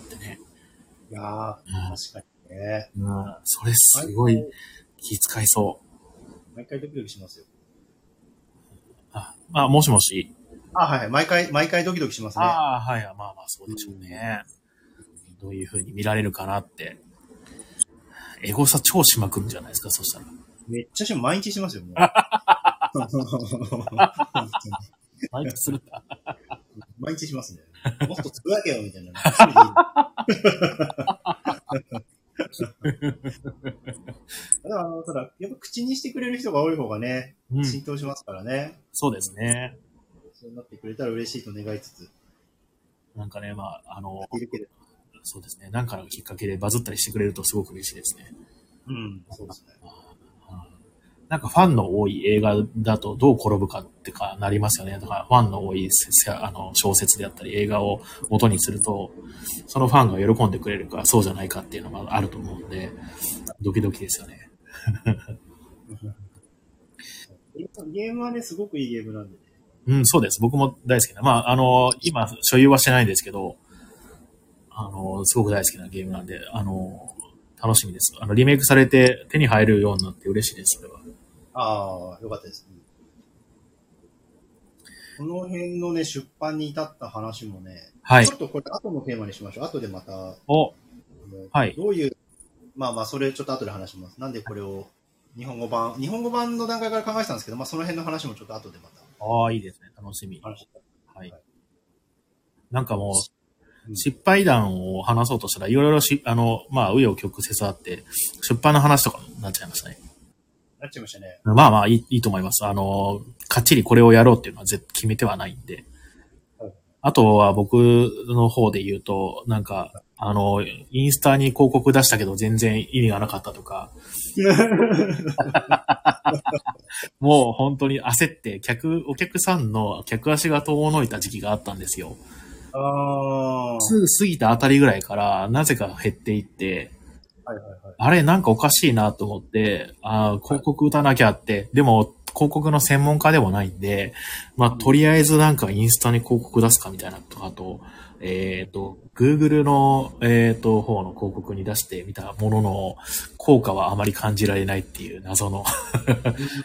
いやー、うん確かにね。うん、それすごい気遣いそう。毎回ドキドキしますよ。あ、まあ、もしもし。あ、はいはい。毎回、毎回ドキドキしますね。ああ、はい、まあまあ、そうでしょうね。どういう風に見られるかなって。エゴサ超しまくるんじゃないですか、そしたら。めっちゃし、毎日しますよ、もう。(laughs) 毎日するんだ。毎日しますね。もっとつぶやけよ、みたいな。(laughs) ただ、あの、ただ、やっぱ口にしてくれる人が多い方がね、うん、浸透しますからね。そうですね。そうなってくれたら嬉しいと願いつつ、なんかね、まあ、あの。そうですね。なんかのきっかけでバズったりしてくれるとすごく嬉しいですね。うん、そうですね。なんかファンの多い映画だとどう転ぶかってかなりますよね。だからファンの多いせせあの小説であったり映画を元にすると、そのファンが喜んでくれるかそうじゃないかっていうのがあると思うんで、ドキドキですよね。ゲームはね、すごくいいゲームなんでね。うん、そうです。僕も大好きな。まあ、あの、今、所有はしてないんですけど、あの、すごく大好きなゲームなんで、あの、楽しみです。あの、リメイクされて手に入るようになって嬉しいです、それは。ああ、よかったです。この辺のね、出版に至った話もね、はいちょ。っとこれ後のテーマにしましょう。後でまた、あお、のはいどういう、まあまあ、それちょっと後で話します。なんでこれを、日本語版、日本語版の段階から考えてたんですけど、まあその辺の話もちょっと後でまたああ、いいですね。楽しみ。はいはい。なんかもうう、ん失敗談を話そうとしたら、いろいろし、あの、まあ、紆余曲折あって、出版の話とかになっちゃいましたね。なっちゃいましたね。まあまあ、いいいいと思います。あの、かっちりこれをやろうっていうのは絶決めてはないんではい。あとは僕の方で言うと、なんか、あの、インスタに広告出したけど全然意味がなかったとか、(laughs) もう本当に焦って、客、お客さんの客足が遠のいた時期があったんですよ。ああ。はすぐ過ぎたあたりぐらいから、なぜか減っていって、いはいはい。あれなんかおかしいなと思って、あー広告打たなきゃって、でも広告の専門家でもないんで、まあとりあえずなんかインスタに広告出すかみたいなとかあと、えっ、と、Google の、えっ、と、方の広告に出してみたものの、効果はあまり感じられないっていう謎の、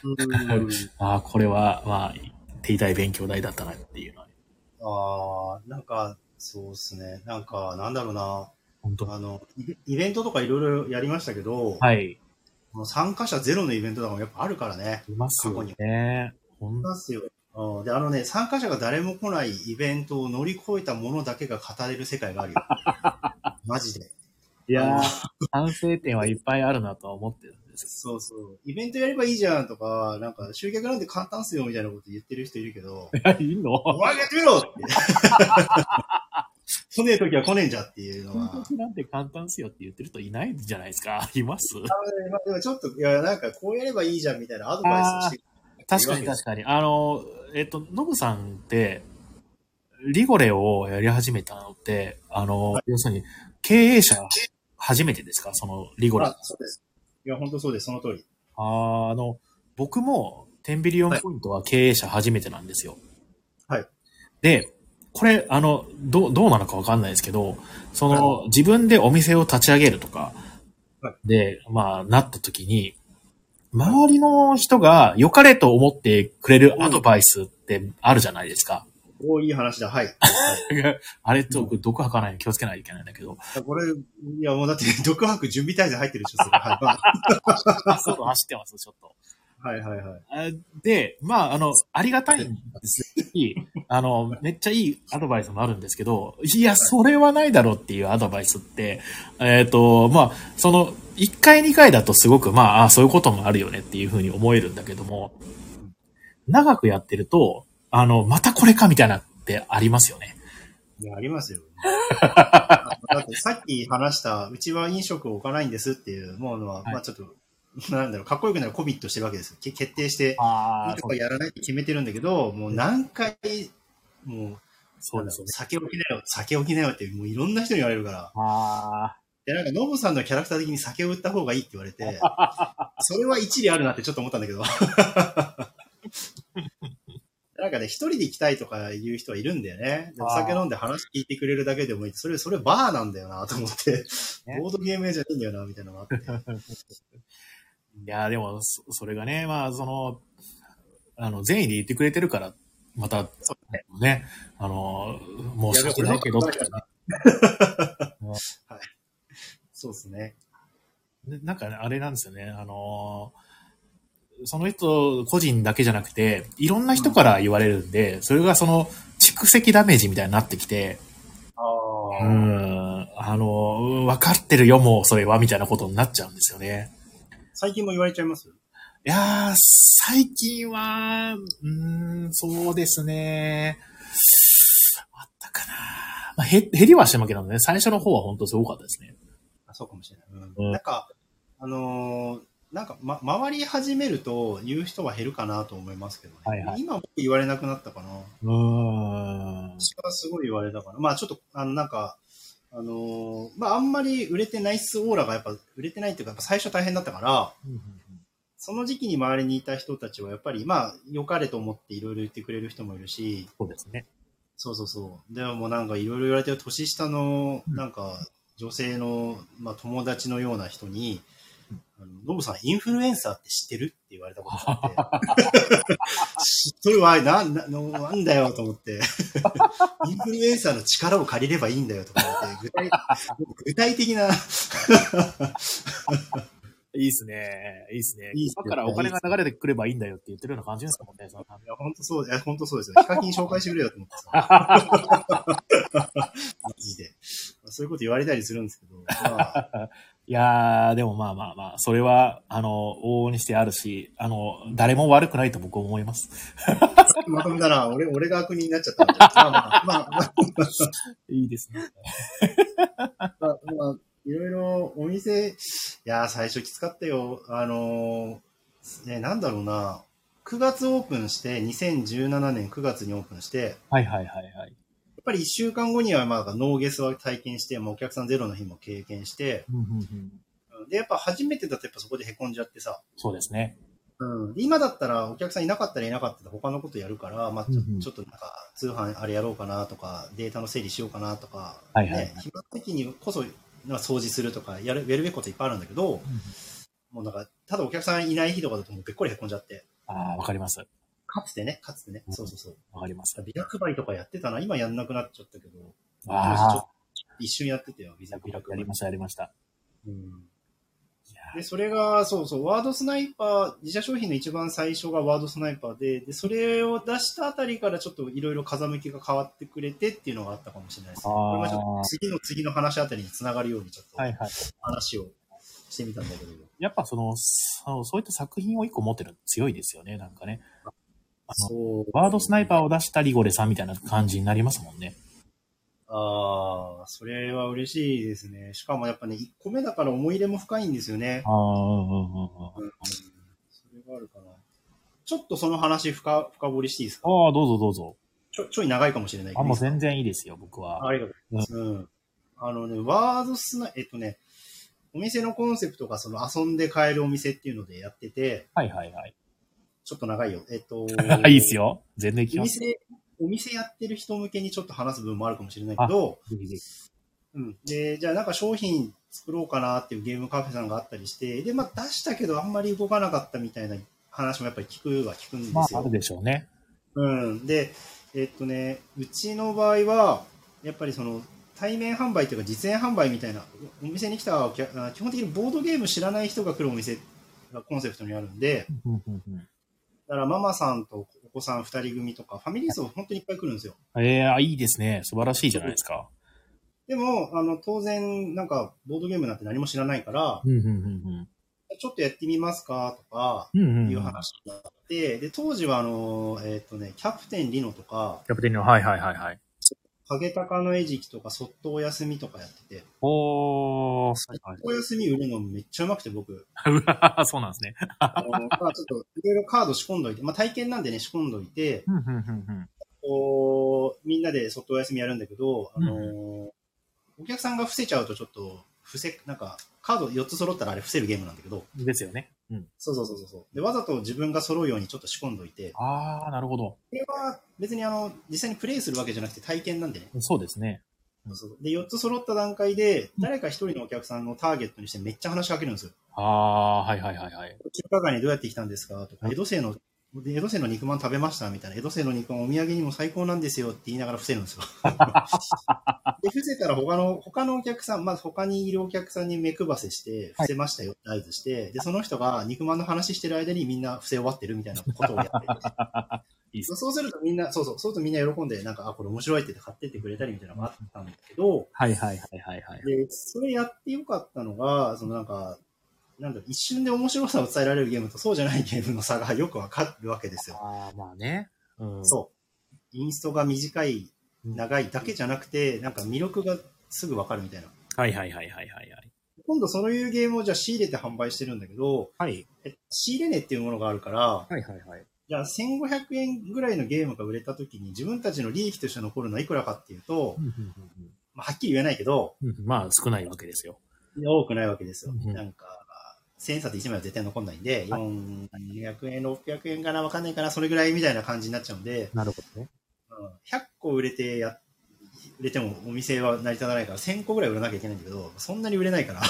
うん。(laughs) ああ、これは、まあ、手痛い勉強代だったなっていうのは、ああ、なんか、そうですね。なんか、なんだろうな。本当あの、イベントとかいろいろやりましたけど、はい。参加者ゼロのイベントとかもやっぱあるからね。いますよ過去にね。ほんいますよ。うんで、あのね、参加者が誰も来ないイベントを乗り越えたものだけが語れる世界があるよ。(laughs) マジで。いやー、反省点はいっぱいあるなとは思ってるんですそうそう。イベントやればいいじゃんとか、なんか集客なんて簡単っすよみたいなこと言ってる人いるけど、けど。いや、いいの？お前がやってみろって。来ねえ時は来ねえんじゃっていうのは。なんて簡単っすよって言ってる人いないんじゃないですかいます？あまあでもちょっと、いや、なんかこうやればいいじゃんみたいなアドバイスをして確かに確かに。あの、えっと、ノブさんって、リゴレをやり始めたのって、あの、要するに、経営者初めてですか？その、リゴレ。あ、そうです。いや、本当そうです。その通り。あーあの、僕も、テンビリオンポイントは経営者初めてなんですよ。はい。で、これ、あの、どう、どうなのかわかんないですけど、その、自分でお店を立ち上げるとかは、で、まあ、なった時に、周りの人が良かれと思ってくれるアドバイスってあるじゃないですか。おーいい話だ。はい。(laughs) あれと、毒吐かないように気をつけないといけないんだけど。これ、いや、もうだって、毒吐く準備体制入ってるでしょ、それ。は (laughs) あ、そう走ってます、ちょっと。いはいはいはい。あで、まあ、あの、ありがたいんですし、あの、めっちゃいいアドバイスもあるんですけど、いや、それはないだろうっていうアドバイスって、えっ、と、まあ、その、1回2回だとすごく、まあ、あそういうこともあるよねっていうふうに思えるんだけども、長くやってると、あの、またこれかみたいなってありますよね。いや、ありますよ。(laughs) だってさっき話した、うちは飲食を置かないんですっていうものは、はいまあちょっと、(laughs) なんだろう、かっこよくなるコミットしてるわけですよ。け決定して、あ飲食はやらないって決めてるんだけど、もう何回、もう、そうですよね。酒置きなよ、酒置きなよって、もういろんな人に言われるから。あで、なんか、ノブさんのキャラクター的に酒を売った方がいいって言われて、(laughs) それは一理あるなってちょっと思ったんだけど。(laughs) なんかね、一人で行きたいとか言う人はいるんだよね。でお酒飲んで話聞いてくれるだけでもいい。それ、それバーなんだよなと思って、ねボードゲーム屋じゃねえんだよな、みたいなのがあって。ーいや、でも、そそれがね、まあ、その、あの、善意で言ってくれてるから、また、ね、あの、申し訳ないけどって、ね、(laughs) そうですね。でなんかね、あれなんですよね、あのその人個人だけじゃなくて、いろんな人から言われるんで、それがその蓄積ダメージみたいになってきて、あうーん、あの、分かってるよ、もうそれは、みたいなことになっちゃうんですよね。最近も言われちゃいます？いやー、最近は、うーん、そうですね。あったかな。まあ、へ、減りはしてますけどね、最初の方は本当すごかったですね。あそうかもしれない。うんなんか、あのーなんか、ま、回り始めると言う人は減るかなと思いますけどね。はいはい今僕言われなくなったかな。うーん。私はすごい言われたから。まあちょっと、あの、なんか、あのーまああんまり売れてないっすオーラがやっぱ売れてないっていうか、最初大変だったから、その時期に周りにいた人たちはやっぱり、まあ、良かれと思っていろいろ言ってくれる人もいるし、そうですね。そうそうそう。でももうなんかいろいろ言われてる年下の、うん。なんか女性の、まあ、友達のような人に、ノブさん、インフルエンサーって知ってる？って言われたことがあって、(laughs) 知っとるわ、な、な、なんだよと思って、(laughs) インフルエンサーの力を借りればいいんだよとか思って、具体具体的な、(laughs) いいですね。いいですね。いいっすね今からお金が流れてくればいいんだよって言ってるような感じですもんね。いや、本当そう、いや、本当そうですよ。ヒカキン紹介してくれよと思ってさ。(laughs) マジで。そういうこと言われたりするんですけど、まあ、いやー、でもまあまあまあ、それは、あの、往々にしてあるし、あの、誰も悪くないと僕は思います。まとめたら、俺、俺が悪人になっちゃったんじゃん。まあまあ、まあ、まあ、いいですね。まあ、まあ、いろいろお店、いやー、最初きつかったよ。あのーね、なんだろうな。9月オープンして、2017年9月にオープンして、はいはいはいはい。やっぱり1週間後には、まあ、ノーゲスは体験して、まあ、お客さんゼロの日も経験して、うんうんうん、で、やっぱ初めてだとやっぱそこで凹んじゃってさ、そうですね。うん、で今だったらお客さんいなかったらいなかったら他のことやるから、まあ、ちょっとなんか通販あれやろうかなとか、データの整理しようかなとか、はいはい。はいね、暇な時にこそまあ掃除するとかやる、やるべきこといっぱいあるんだけど、もうなんか、ただお客さんいない日とかだともうべっこり凹んじゃって、ああ、わかります。かつてね、かつてね、うんそうそうそう。わかります。ビラ配りとかやってたな、今やんなくなっちゃったけど、ああ、と一緒にやってたよ、ビラ配りやりましたやりました。うんで、それが、そうそう、ワードスナイパー、自社商品の一番最初がワードスナイパーで、で、それを出したあたりからちょっといろいろ風向きが変わってくれてっていうのがあったかもしれないですね。これはちょっと次の次の話あたりにつながるようにちょっと。話をしてみたんだけど。やっぱその、そうそういった作品を一個持ってるの強いですよね、なんかね。あのそう。ワードスナイパーを出したリゴレさんみたいな感じになりますもんね。ああ、それは嬉しいですね。しかもやっぱね、1個目だから思い入れも深いんですよね。ああ、うんうんうんうん。うん。それがあるかな。ちょっとその話深深掘りしていいですか？ああ、どうぞどうぞ。ちょちょい長いかもしれないけどあ、もう全然いいですよ、僕は。ありがとうございます。うん。あのね、ワードスナイ、えっとね、お店のコンセプトがその遊んで買えるお店っていうのでやってて、はいはいはい。ちょっと長いよ。えっと、(laughs) いいっすよ。全然お。店、お店やってる人向けにちょっと話す部分もあるかもしれないけど、うん。で、じゃあなんか商品作ろうかなっていうゲームカフェさんがあったりして、で、まあ出したけどあんまり動かなかったみたいな話もやっぱり聞くは聞くんですよ。まあ、あるでしょうね。うん。で、えっとね、うちの場合は、やっぱりその、対面販売というか実演販売みたいな、お店に来た基本的にボードゲーム知らない人が来るお店がコンセプトにあるんで、だからママさんとお子さん二人組とか、ファミリー層本当にいっぱい来るんですよ。ええあいいですね。素晴らしいじゃないですか。でも、あの、当然、なんか、ボードゲームなんて何も知らないから、うんうんうんちょっとやってみますかとか、うん。うんうんうん。いう話になって、で、当時はあの、えっ、とね、キャプテンリノとか、キャプテンの、はいはいはいはい。影高の餌食とか、そっとお休みとかやってて、おー、はいはい。お休み売るのめっちゃうまくて僕、(laughs) うわそうなんですね。あのまあちょっといろいろカード仕込んどいて、まあ体験なんでね、仕込んどいて。こう、みんなでそっとお休みやるんだけど、あのうお客さんが伏せちゃうとちょっと、伏せ、なんか、カード4つ揃ったらあれ伏せるゲームなんだけど、ですよね。うん。そうそうそうそう。で、わざと自分が揃うようにちょっと仕込んどいて、あー、なるほど。これは別にあの、実際にプレイするわけじゃなくて体験なんでね。そうですね。うんそうで、4つ揃った段階で、誰か1人のお客さんのターゲットにしてめっちゃ話しかけるんですよ。あー、はいはいはいはい。中華街にどうやって来たんですか？とか、うん江戸清の、で江戸清の肉まん食べましたみたいな、江戸清の肉まんお土産にも最高なんですよって言いながら伏せるんですよ。(laughs) で、伏せたら他の、他のお客さん、まず他にいるお客さんに目配せして、伏せましたよって合図して、で、その人が肉まんの話してる間にみんな伏せ終わってるみたいなことをやってる。(laughs) そうするとみんな、そうそう、そうするとみんな喜んで、なんか、あ、これ面白いって言って買ってってくれたりみたいなのがあったんだけど、はいはいはいはいはい。で、それやってよかったのが、そのなんか、なんだ一瞬で面白さを伝えられるゲームとそうじゃないゲームの差がよくわかるわけですよ。あー、まあね。うん。そう。インストが短い、長いだけじゃなくて、なんか魅力がすぐわかるみたいな。はいはいはいはいはいはい。今度そういうゲームをじゃあ仕入れて販売してるんだけど、はい。え仕入れ値っていうものがあるから、はいはいはい。じゃあ1500円ぐらいのゲームが売れた時に自分たちの利益として残るのはいくらかっていうと、うんうんまあ、はっきり言えないけど、まあ少ないわけですよ。多くないわけですよ。うんなんか、1000円札1枚は絶対残んないんで、400円、600円かな、わかんないかな、それぐらいみたいな感じになっちゃうんで、なるほどね。うん100個売れてや、売れてもお店は成り立たないから、1000個ぐらい売らなきゃいけないんだけど、そんなに売れないから。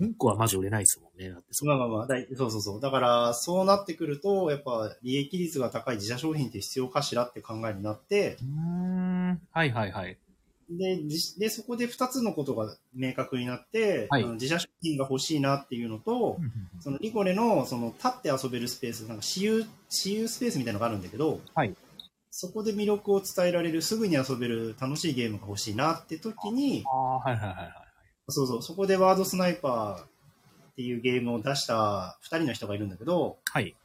1個はマジ売れないですもんね。だってそ (laughs) まあまあまあ、だいそうそうそう。だから、そうなってくると、やっぱ利益率が高い自社商品って必要かしらって考えになって、うーん。はいはいはい。で、じでそこで2つのことが明確になって、はいあの自社商品が欲しいなっていうのと、そのリコレのその立って遊べるスペース、なんか私有私有スペースみたいなのがあるんだけど、はいそこで魅力を伝えられる、すぐに遊べる楽しいゲームが欲しいなって時に、ああ、はいはいはいはい。そうそう、そこでワードスナイパーっていうゲームを出した2人の人がいるんだけど、はい。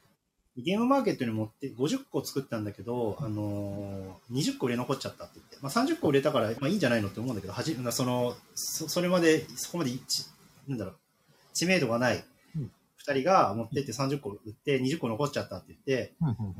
ゲームマーケットに持って50個作ったんだけど、あのー20個売れ残っちゃったって言って、まあ、30個売れたから、まあ、いいんじゃないのって思うんだけど、はじそのそそれまで、そこまで一なんだろう知名度がないうん2人が持ってって30個売って20個残っちゃったって言っ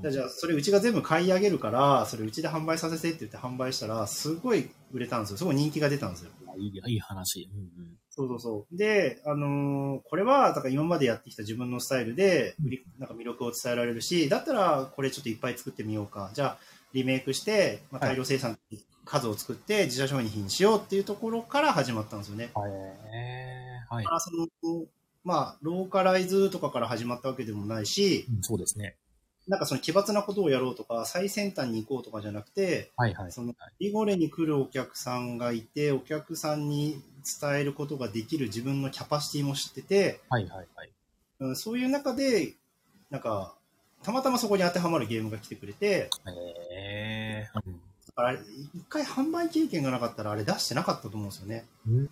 て、じゃあそれうちが全部買い上げるから、それうちで販売させてって言って販売したら、すごい売れたんですよ。すごい人気が出たんですよ。いいいい話。うんうんそうそうそう。で、あのーこれは、だから今までやってきた自分のスタイルで、なんか魅力を伝えられるし、だったらこれちょっといっぱい作ってみようか。じゃあ、リメイクして、まあ、はい大量生産、数を作って自社商品にしようっていうところから始まったんですよね。はい。えーはいま。あ、その、まあ、ローカライズとかから始まったわけでもないし、うんそうですね。なんかその奇抜なことをやろうとか、最先端に行こうとかじゃなくて、はいはい。そのリゴレに来るお客さんがいて、お客さんに伝えることができる自分のキャパシティも知ってて、はいはいはい。うん、そういう中で、なんか、たまたまそこに当てはまるゲームが来てくれて、えーうんだから一回販売経験がなかったらあれ出してなかったと思うんですよね。うん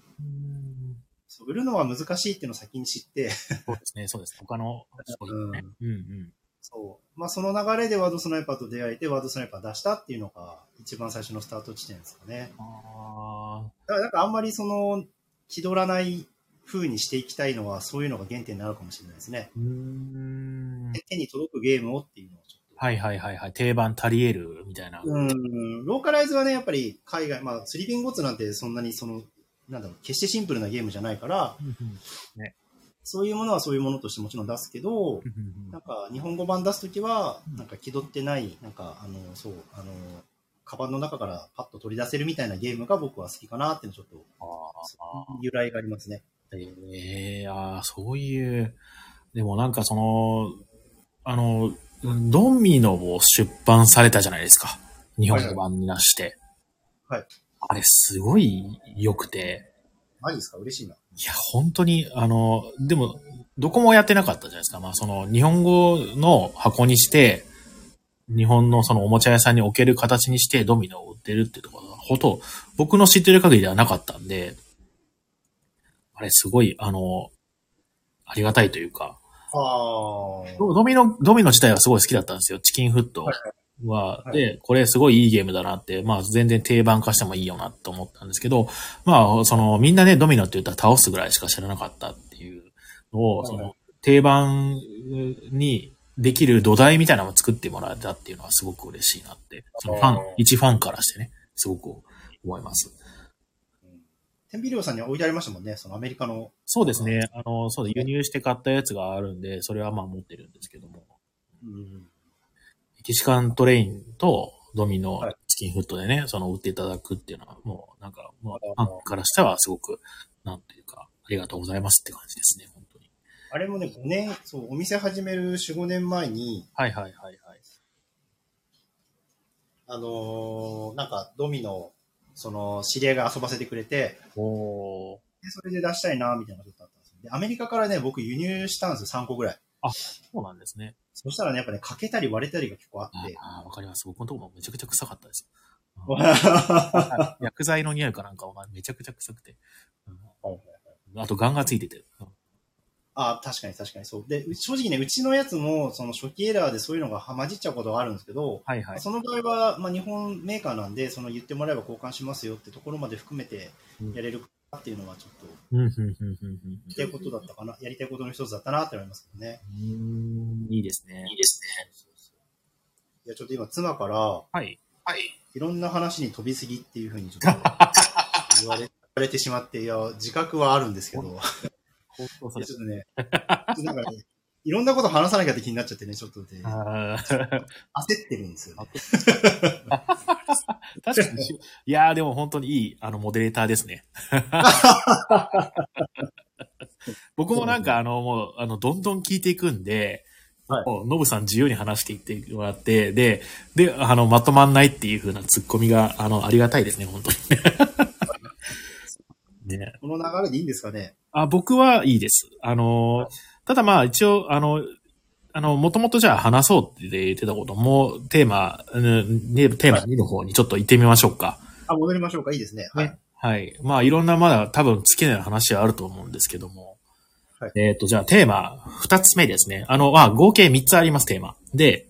そう売るのは難しいっていうのを先に知って、そうですね、そうです。他の商品ね。うんうん。そう。まあその流れでワードスナイパーと出会えて、ワードスナイパー出したっていうのが一番最初のスタート地点ですかね。あだからなんかあんまりその、気取らない風にしていきたいのは、そういうのが原点になるかもしれないですね。ーうーん。手に届くゲームをっていうのをちょっと。はいはいはいはい。定番足り得るみたいな。うん、ローカライズはね、やっぱり海外、まあ、スリーピングゴッツなんてそんなにその、なんだろう、決してシンプルなゲームじゃないから、うんうんそういうものはそういうものとしてもちろん出すけど、なんか日本語版出すときはうん、なんか気取ってない、なんかあの、そう、あの、カバンの中からパッと取り出せるみたいなゲームが僕は好きかなっていうのちょっと、あ由来がありますね。ー。ええああ、そういう、でもなんかその、あの、ドミノを出版されたじゃないですか。日本語版になして。はいはい。あれすごい良くて、マジですか？嬉しいな。いや、本当に、あの、でも、どこもやってなかったじゃないですか。まあ、その、日本語の箱にして、日本のそのおもちゃ屋さんに置ける形にしてドミノを売ってるってところが、ほと、僕の知ってる限りではなかったんで、あれすごい、あの、ありがたいというか、ああ。ドドミノ、ドミノ自体はすごい好きだったんですよ。チキンフットは。はいで、これすごいいいゲームだなって、まあ全然定番化してもいいよなと思ったんですけど、まあそのみんなね、ドミノって言ったら倒すぐらいしか知らなかったっていうのを、はいその定番にできる土台みたいなのを作ってもらえたっていうのはすごく嬉しいなって、そのファン一ファンからしてね、すごく思います。天秤寮さんには置いてありましたもんね、そのアメリカの。そうですね。あの、そうだ、輸入して買ったやつがあるんで、それはまあ持ってるんですけども。うん。メキシカントレインとドミノはいチキンフットでね、その売っていただくっていうのは、もうなんか、もうファンからしてはすごく、なんていうか、ありがとうございますって感じですね、本当に。あれもね、5年、そう、お店始める4、5年前に、はいはいはいはい。あのーなんか、ドミノ、その、知り合いが遊ばせてくれて、おー。でそれで出したいな、みたいなことだったんですよ。で、アメリカからね、僕輸入したんですよ、3個ぐらい。そうなんですね。そしたらね、やっぱね、欠けたり割れたりが結構あって。ああ、わかります。僕のとこもめちゃくちゃ臭かったです。は薬剤の匂いかなんかわかんないめちゃくちゃ臭くて。あと、ガンがついてて。うんあ確かに確かにそう。で、う正直ね、うちのやつも、その初期エラーでそういうのが混じっちゃうことがあるんですけど、はいはい。その場合は、まあ、日本メーカーなんで、その言ってもらえば交換しますよってところまで含めてやれるかっていうのはちょっと、うん、うん、うん、うん。言いたいことだったかな、やりたいことの一つだったなって思いますけどね。うんいいですね。いいですね。いや、ちょっと今、妻から、はい。はい。いろんな話に飛びすぎっていうふうにちょっと (laughs) 言われ言われてしまって、いや、自覚はあるんですけど、ちょっとね、なんかね、いろんなこと話さなきゃって気になっちゃってね、ちょっとね、あー焦ってるんですよね。(laughs) 確かに。いやーでも本当にいい、あの、モデレーターですね。(laughs) 僕もなんかあの、もう、あの、どんどん聞いていくんで、はいノブさん自由に話していってもらって、で、で、あの、まとまんないっていう風なツッコミが、あの、ありがたいですね、本当に。(laughs) ね。この流れでいいんですかね？あ、僕はいいです。あの、ただまあ一応、あの、あの、もともとじゃあ話そうって言ってたことも、テーマ、うんねテーマ2の方にちょっと行ってみましょうか。あ、戻りましょうか。いいですね。はい。ねはい。まあいろんなまだ多分尽きない話はあると思うんですけども。はいえっ、と、じゃあテーマ2つ目ですね。あの、まあ合計3つあります、テーマ。で、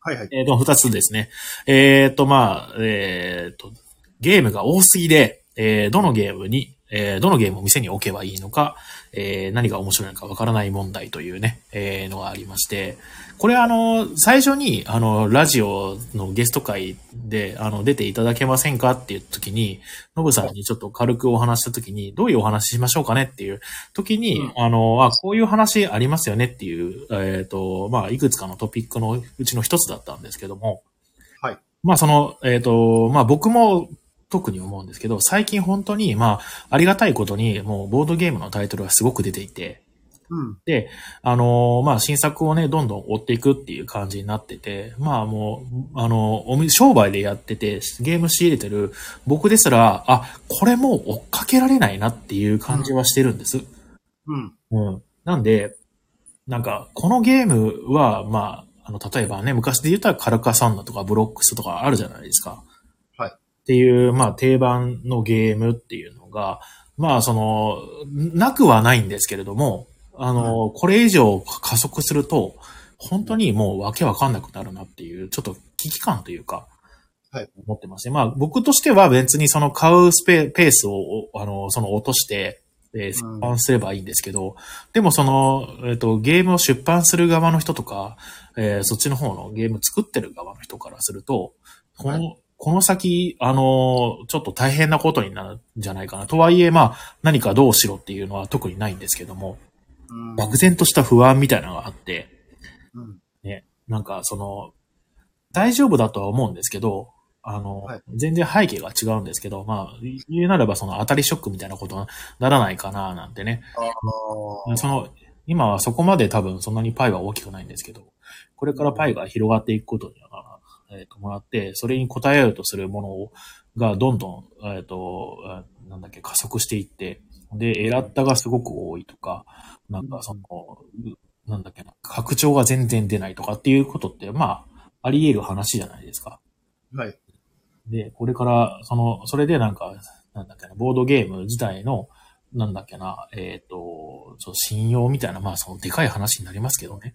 はいはい。えっ、と、2つですね。えっ、と、まあ、えっ、と、ゲームが多すぎで、えーどのゲームに、えーどのゲームを店に置けばいいのか、えー何が面白いのかわからない問題というね、えーのがありまして、これあの、最初に、あの、ラジオのゲスト会で、あの、出ていただけませんかっていう時に、ノブさんにちょっと軽くお話した時に、どういうお話ししましょうかねっていう時に、うんあの、あ、こういう話ありますよねっていう、えっ、と、まあ、いくつかのトピックのうちの一つだったんですけども、はい。まあ、その、えっ、と、まあ、僕も特に思うんですけど、最近本当に、まあ、ありがたいことに、もう、ボードゲームのタイトルがすごく出ていて、うん。で、あのーまあ、新作をね、どんどん追っていくっていう感じになってて、まあもう、あの、おみ商売でやってて、ゲーム仕入れてる僕ですら、あ、これもう追っかけられないなっていう感じはしてるんです。うん。うん。なんで、なんか、このゲームは、まあ、あの、例えばね、昔で言ったらカルカサンナとかブロックスとかあるじゃないですか。はい。っていう、まあ、定番のゲームっていうのが、まあ、その、なくはないんですけれども、あの、これ以上加速すると、本当にもうわけわかんなくなるなっていう、ちょっと危機感というか、はい。思ってますね。まあ、僕としては別にその買うスペペースを、あの、その落として、えー出版すればいいんですけど、でもその、えっ、と、ゲームを出版する側の人とか、えーそっちの方のゲーム作ってる側の人からすると、この、はこの先、あのーちょっと大変なことになるんじゃないかな。とはいえ、まあ、何かどうしろっていうのは特にないんですけども、うん。漠然とした不安みたいなのがあって、うん。ね、なんかその、大丈夫だとは思うんですけど、あの、はい全然背景が違うんですけど、まあ、言うならばその当たりショックみたいなことにならないかななんてね。あその、今はそこまで多分そんなにパイは大きくないんですけど、これからパイが広がっていくことには、えっ、と、もらって、それに応えようとするものをがどんどん、えっ、と、えーなんだっけ、加速していって、で、エラッタがすごく多いとか、なんかその、うなんだっけな、拡張が全然出ないとかっていうことって、まあ、あり得る話じゃないですか。はい。で、これから、その、それでなんか、なんだっけな、ボードゲーム自体の、なんだっけな、えっ、と、そう信用みたいな、まあ、その、でかい話になりますけどね。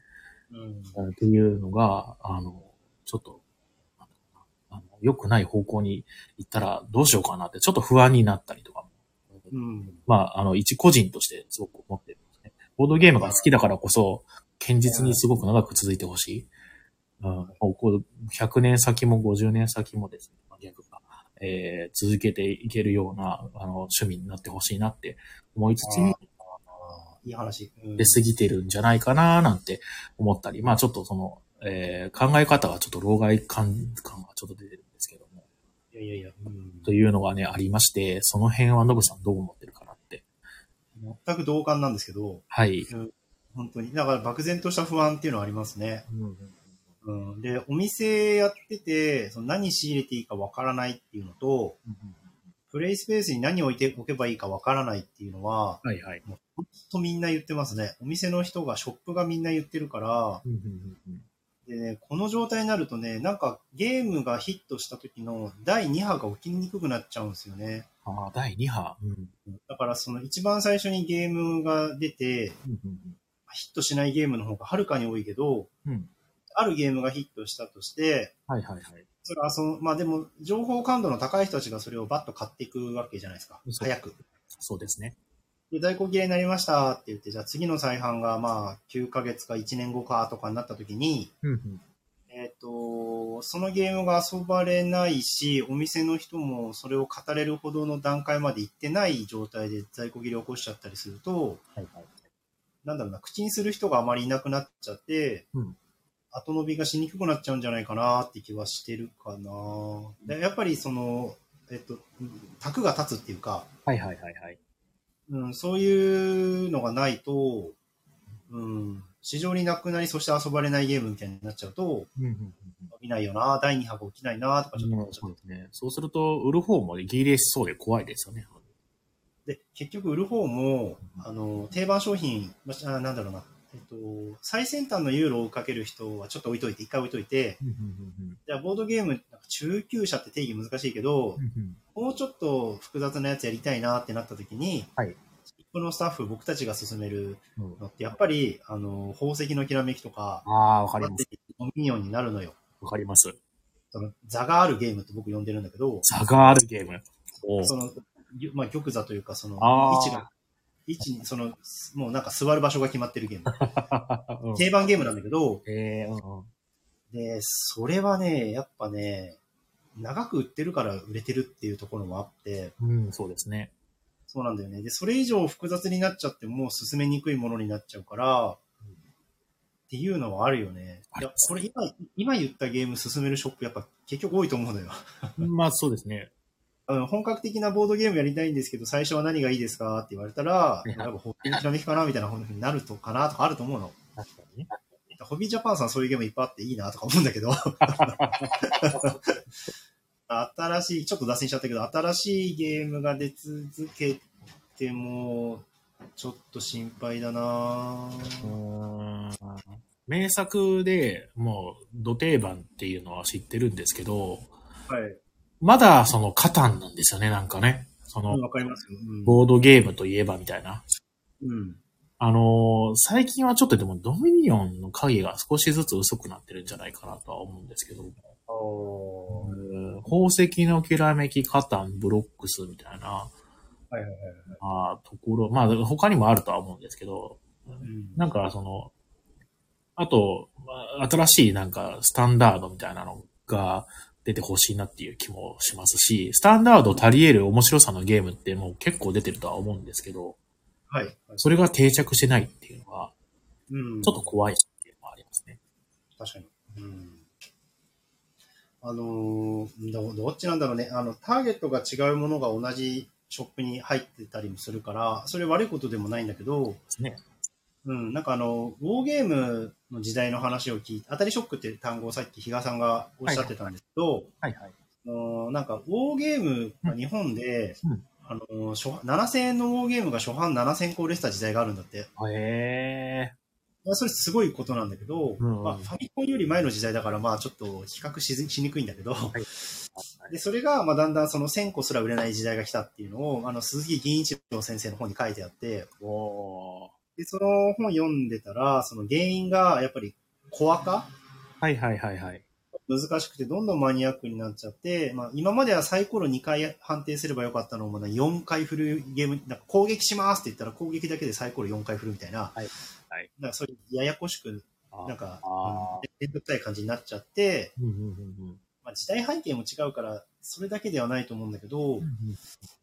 うん。っていうのが、あの、ちょっと、良くない方向に行ったらどうしようかなって、ちょっと不安になったりとかも。うん。まあ、あの、一個人としてすごく思ってるんですね。ボードゲームが好きだからこそ、堅実にすごく長く続いてほしい。うん、もうこう100年先も50年先もですね、まあ逆が、えー続けていけるような、あの、趣味になってほしいなって思いつつ、あーいい話。うん出過ぎてるんじゃないかななんて思ったり、まあちょっとその、えー考え方がちょっと老害感感がちょっと出てるいやいやいや、うんというのがね、ありまして、その辺はノブさんどう思ってるかなって。全く同感なんですけど、はい。本当に。だから漠然とした不安っていうのはありますね。うん、で、お店やってて、その何仕入れていいかわからないっていうのと、プレイスペースに何を置いておけばいいかわからないっていうのは、はいはい。もう本当みんな言ってますね。お店の人が、ショップがみんな言ってるから、でね、この状態になるとね、なんかゲームがヒットした時の第2波が起きにくくなっちゃうんですよね。ああ、第2波。うんだからその一番最初にゲームが出て、ヒットしないゲームの方がはるかに多いけど、うんあるゲームがヒットしたとして、はいはいはい。それはその、まあでも、情報感度の高い人たちがそれをバッと買っていくわけじゃないですか。早く。そうですね。で、在庫切れになりましたって言って、じゃあ次の再販がまあ9ヶ月か1年後かとかになった時に、えっ、と、そのゲームが遊ばれないし、お店の人もそれを語れるほどの段階まで行ってない状態で在庫切れを起こしちゃったりすると、はいはい。なんだろうな、口にする人があまりいなくなっちゃって、うん後伸びがしにくくなっちゃうんじゃないかなって気はしてるかな。でやっぱりその、えっと、卓が立つっていうか、はいはいはいはい。うん、そういうのがないと、うん、市場になくなり、そして遊ばれないゲームみたいになっちゃうと、うんうんうん伸びないよな、第2波が起きないな、とかちょっと思っちゃそうですね。そうすると、売る方もギリしそうで怖いですよね。う。で、結局売る方も、あの、定番商品、まあ、なんだろうな、えっと、最先端のユーロをかける人はちょっと置いといて、一回置いといて、うんうんじゃあボードゲーム、なんか中級者って定義難しいけどう、んうんもうちょっと複雑なやつやりたいなってなった時に、はいこのスタッフ、僕たちが進めるのって、やっぱり、あの、宝石のきらめきとか、ああ、わかります。ドミニオンになるのよ。わかります。その座があるゲームって僕呼んでるんだけど、差があるゲーム。その、ぎまあ、玉座というか、その、位置が、位置に、その、もうなんか座る場所が決まってるゲーム。(laughs) うん定番ゲームなんだけど、えーうんうんで、それはね、やっぱね、長く売ってるから売れてるっていうところもあって、うん、そうですね。そうなんだよね。で、それ以上複雑になっちゃってもう進めにくいものになっちゃうから、っていうのはあるよね。いや、これ今、今言ったゲーム進めるショップやっぱ結局多いと思うのよ。(laughs) まあそうですね。あの本格的なボードゲームやりたいんですけど、最初は何がいいですかって言われたら、いややっぱホビーひらめきかなみたいな風になるとかなとかあると思うの。確かにね。ホビージャパンさんそういうゲームいっぱいあっていいなとか思うんだけど。新しい、ちょっと脱線しちゃったけど、新しいゲームが出続けても、ちょっと心配だな名作でもう、土定番っていうのは知ってるんですけど、はい。まだそのカタンなんですよね、なんかね。その。うん。ボードゲームといえばみたいな。うん。あのー最近はちょっとでもドミニオンの影が少しずつ薄くなってるんじゃないかなとは思うんですけど、宝石のきらめき、カタン、ブロックスみたいな、はいはいはいはい。あーところ、まあ他にもあるとは思うんですけど、うん。なんかその、あと、まあ新しいなんかスタンダードみたいなのが出てほしいなっていう気もしますし、スタンダード足り得る面白さのゲームってもう結構出てるとは思うんですけど、はい。それが定着してないっていうのは、うん。ちょっと怖いっていうのはありますね。確かに。うん。あのーど、どっちなんだろうね。あの、ターゲットが違うものが同じショップに入ってたりもするから、それ悪いことでもないんだけど、ね。うん、なんかあの、ウォーゲームの時代の話を聞いて、当たりショックって単語をさっき比嘉さんがおっしゃってたんですけど、はいはい。あのーなんか、ウォーゲームが日本で、うんあのー初7000円のウォーゲームが初版7000個売れてた時代があるんだって。へえ。まあそれすごいことなんだけど、うんうんまあ、ファミコンより前の時代だから、まあちょっと比較しずしにくいんだけど、はいでそれがまあだんだんその1000個すら売れない時代が来たっていうのを、あの鈴木銀一郎先生の本に書いてあって、おーでその本読んでたら、その原因がやっぱりコア化はいはいはいはい。難しくてどんどんマニアックになっちゃって、まあ、今まではサイコロ2回判定すればよかったのを、まだ4回振るゲーム、なんか攻撃しますって言ったら攻撃だけでサイコロ4回振るみたいな、はい。はい。なんかそういうややこしく、あなんか、あうんめんどくさい感じになっちゃって、ーうんうんうん。まあ、時代背景も違うから、それだけではないと思うんだけど、うんうん。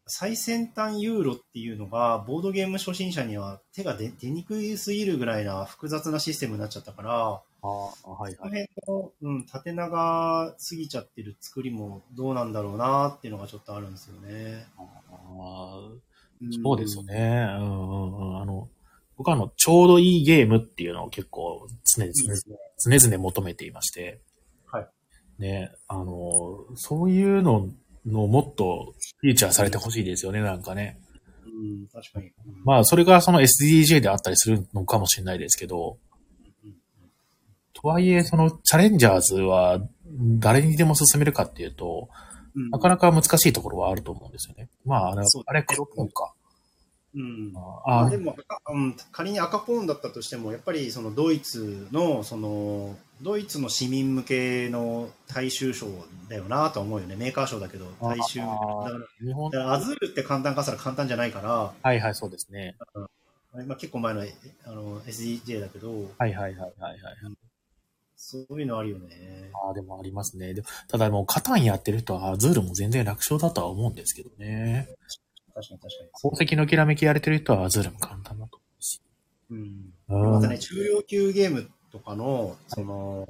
最先端ユーロっていうのが、ボードゲーム初心者には手が出出にくすぎるぐらいな複雑なシステムになっちゃったから、ああ、はいこのはい。辺の、うん、縦長すぎちゃってる作りもどうなんだろうなっていうのがちょっとあるんですよね。あーんそうですよ。ね。うんうんうん。あの、僕はあの、ちょうどいいゲームっていうのを結構常々。常々求めていまして。はい。ね、あの、そういうののもっとフィーチャーされてほしいですよね、なんかね。うん、確かに。うんまあ、それがその SDJ であったりするのかもしれないですけど、うんとはいえ、そのチャレンジャーズは誰にでも進めるかっていうと、うんなかなか難しいところはあると思うんですよね。まあ、あれあれ黒ポンか。うんまあでも、赤うん、仮に赤ポーンだったとしても、やっぱりそのドイツの、その、ドイツの市民向けの大衆賞だよなとは思うよね。メーカー賞だけど、大衆。だあからアズールって簡単化したら簡単じゃないから、はいはい、そうですね。まあ、結構前のえあの SDJ だけど、はいはいはいはいはい。そういうのあるよね。ああ、でもありますね。でただもう、カタンやってる人は、アズールも全然楽勝だとは思うんですけどね。確かに確かに。宝石のきらめきやれてる人は、アズールも簡単だと思うし。うん。うんまたね、中量級ゲームとかの、その、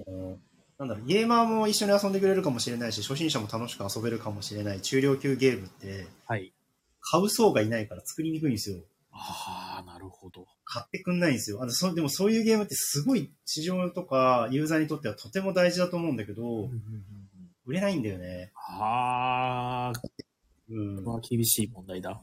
なんだろう、ゲーマーも一緒に遊んでくれるかもしれないし、初心者も楽しく遊べるかもしれない中量級ゲームって、はい。買う層がいないから作りにくいんですよ。ああ、なるほど。買ってくんないんですよ。あのそでもそういうゲームってすごい市場とかユーザーにとってはとても大事だと思うんだけど、売れないんだよね。ああ、うんこれ。は厳しい問題だ。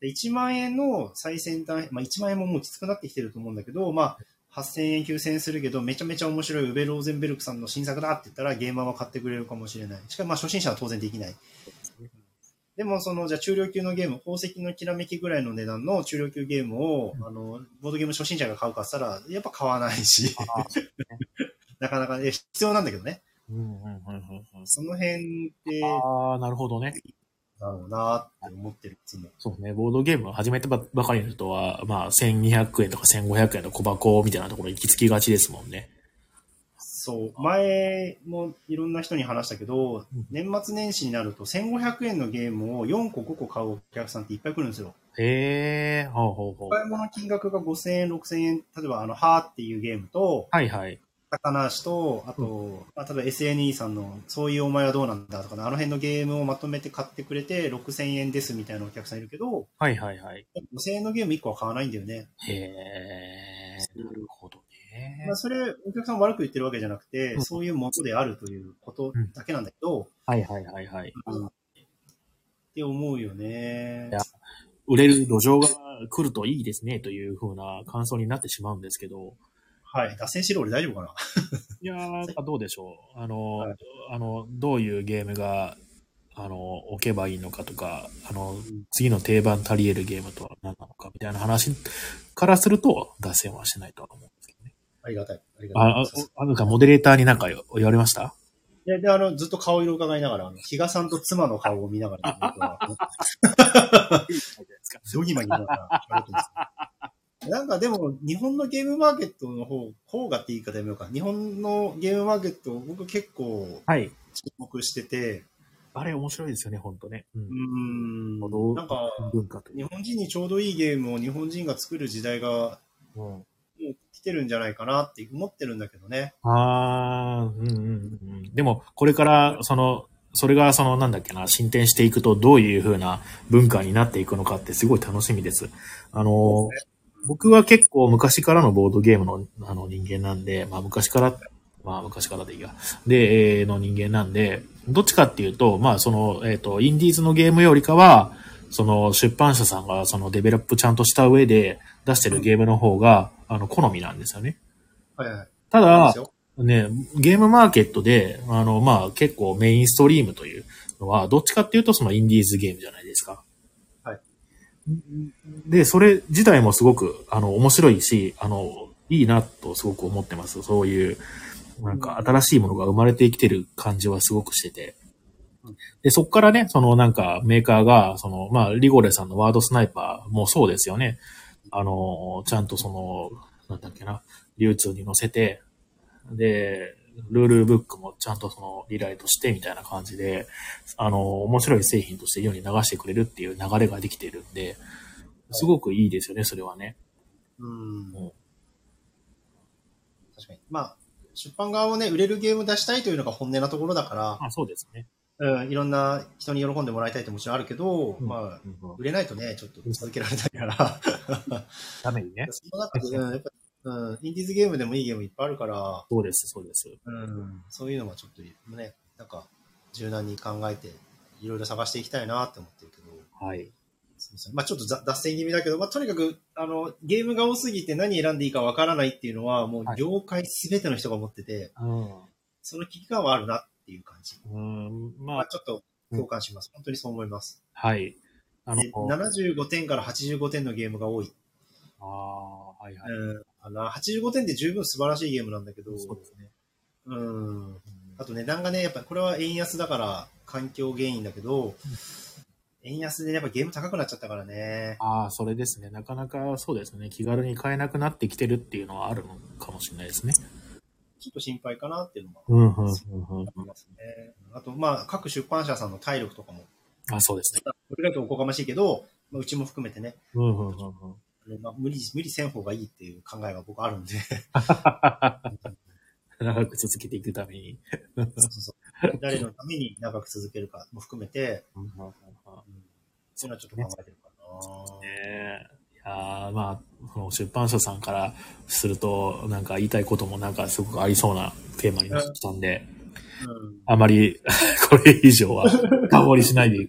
で1万円の最先端、まあ1万円ももうきつくなってきてると思うんだけど、まあ8000円、9000円するけど、めちゃめちゃ面白いウベ・ローゼンベルクさんの新作だって言ったらゲーマーは買ってくれるかもしれない。しかもまあ初心者は当然できない。でもその、じゃあ中量級のゲーム、宝石のきらめきぐらいの値段の中量級ゲームを、あの、ボードゲーム初心者が買うかっつったら、やっぱ買わないし、(laughs) なかなか、ね、必要なんだけどね。うんうんうんうんうんその辺って、ああ、なるほどね。だろうなって思ってる。そうね、ボードゲームを始めてばばかりの人は、まあ、1200円とか1500円の小箱みたいなところに行き着きがちですもんね。そう、前もいろんな人に話したけどうん、年末年始になると1500円のゲームを4個5個買うお客さんっていっぱい来るんですよ。へえ、ほうほうほう。買い物金額が5000円、6000円、例えばあの、はーっていうゲームと、はいはい。高梨と、あと、まあ、例えば SNE さんの、そういうお前はどうなんだとかね、あの辺のゲームをまとめて買ってくれて、6000円ですみたいなお客さんいるけど、はいはいはい。5000円のゲーム1個は買わないんだよね。へえ、なるほどねまあ、。それ、お客さん悪く言ってるわけじゃなくて、うんそういうものであるということだけなんだけど、はいはいはいはい。って思うよねい。や売れる土壌が来るといいですねという風な感想になってしまうんですけど、はい。脱線しろ、俺大丈夫かな？(laughs) いやー、どうでしょう。あの、はいあの、どういうゲームが、あの、置けばいいのかとか、あの、次の定番足り得るゲームとは何なのかみたいな話からすると、脱線はしないとは思う。ありがたい。ありがたい。あ、あ、あなんかモデレーターになんか言われました？で、で、あの、ずっと顔色を伺いながら、あの、比嘉さんと妻の顔を見ながら、僕は、ドギマギながら喋ってます。なんかでも、日本のゲームマーケットの方、方がって言い方やめようか。日本のゲームマーケット、僕結構はい。注目してて、あれ面白いですよね、本当ね。う。うんうん、なんか、日本人にちょうどいいゲームを日本人が作る時代がうん。てるんじゃないかなって思ってるんだけどね。あー、うんうんうん。でも、これから、その、それが、その、なんだっけな、進展していくと、どういう風な文化になっていくのかってすごい楽しみです。あの、僕は結構昔からのボードゲームのあの人間なんで、まあ昔から、まあ昔からでいいや。で、えーの人間なんで、どっちかっていうと、まあその、えっ、と、インディーズのゲームよりかは、その出版社さんがそのデベロップちゃんとした上で出してるゲームの方が、あの、好みなんですよね。はいはい。ただね、ゲームマーケットで、あの、まあ結構メインストリームというのは、どっちかっていうとそのインディーズゲームじゃないですか。はい。で、それ自体もすごく、あの、面白いし、あの、いいなとすごく思ってます。そういう、なんか新しいものが生まれてきてる感じはすごくしててうん。で、そっからね、そのなんかメーカーが、その、まあ、リゴレさんのワードスナイパーもそうですよね。あの、ちゃんとその、なんだっけな、流通に載せて、で、ルールブックもちゃんとそのリライトしてみたいな感じで、あの、面白い製品として世に流してくれるっていう流れができてるんで、すごくいいですよね、それはね。うんうん。確かに。まあ、出版側もね、売れるゲーム出したいというのが本音なところだかあ、そうですね。ら、うん、いろんな人に喜んでもらいたいってもちろんあるけど、うん。まあ、うん。売れないとね、ちょっと続けられないから、(laughs) ダメにね。その中で、うん、やっぱ、うん、インディーズゲームでもいいゲームいっぱいあるから、そうです、そうです。うん、そういうのはちょっとね、なんか、柔軟に考えて、いろいろ探していきたいなって思ってるけど、はい。そうそうまあちょっとざ脱線気味だけど、まあとにかく、あの、ゲームが多すぎて何選んでいいかわからないっていうのは、もうはい。業界すべての人が持ってて、うん。その危機感はあるなっていう感じ。うん、まあ、まあちょっと共感します。本当にそう思います。はい。あので、75点から85点のゲームが多い。ああ、はいはい。うん。あの、85点で十分素晴らしいゲームなんだけど、そうですね。うん。あと値段がね、やっぱこれは円安だから環境原因だけど、円安でやっぱゲーム高くなっちゃったからね。ああ、それですね。なかなかそうですね。気軽に買えなくなってきてるっていうのはあるのかもしれないですね。ちょっと心配かなっていうのもうん、うん、うん、うんあ。りますね。あと、まあ、各出版社さんの体力とかも、あ、そうですね。これだけおこがましいけど、まあ、うちも含めてね、うん、うん、うん、うん。まあ、無理、無理せん方がいいっていう考えが僕あるんで。(laughs) 長く続けていくために。そうそう誰のために長く続けるかも含めて、うん、そういうのはちょっと考えてるかな。ねいやまあ、この出版社さんからすると、なんか言いたいこともなんかすごくありそうなテーマになったんで、うん、あまり (laughs) これ以上は深掘りしないで。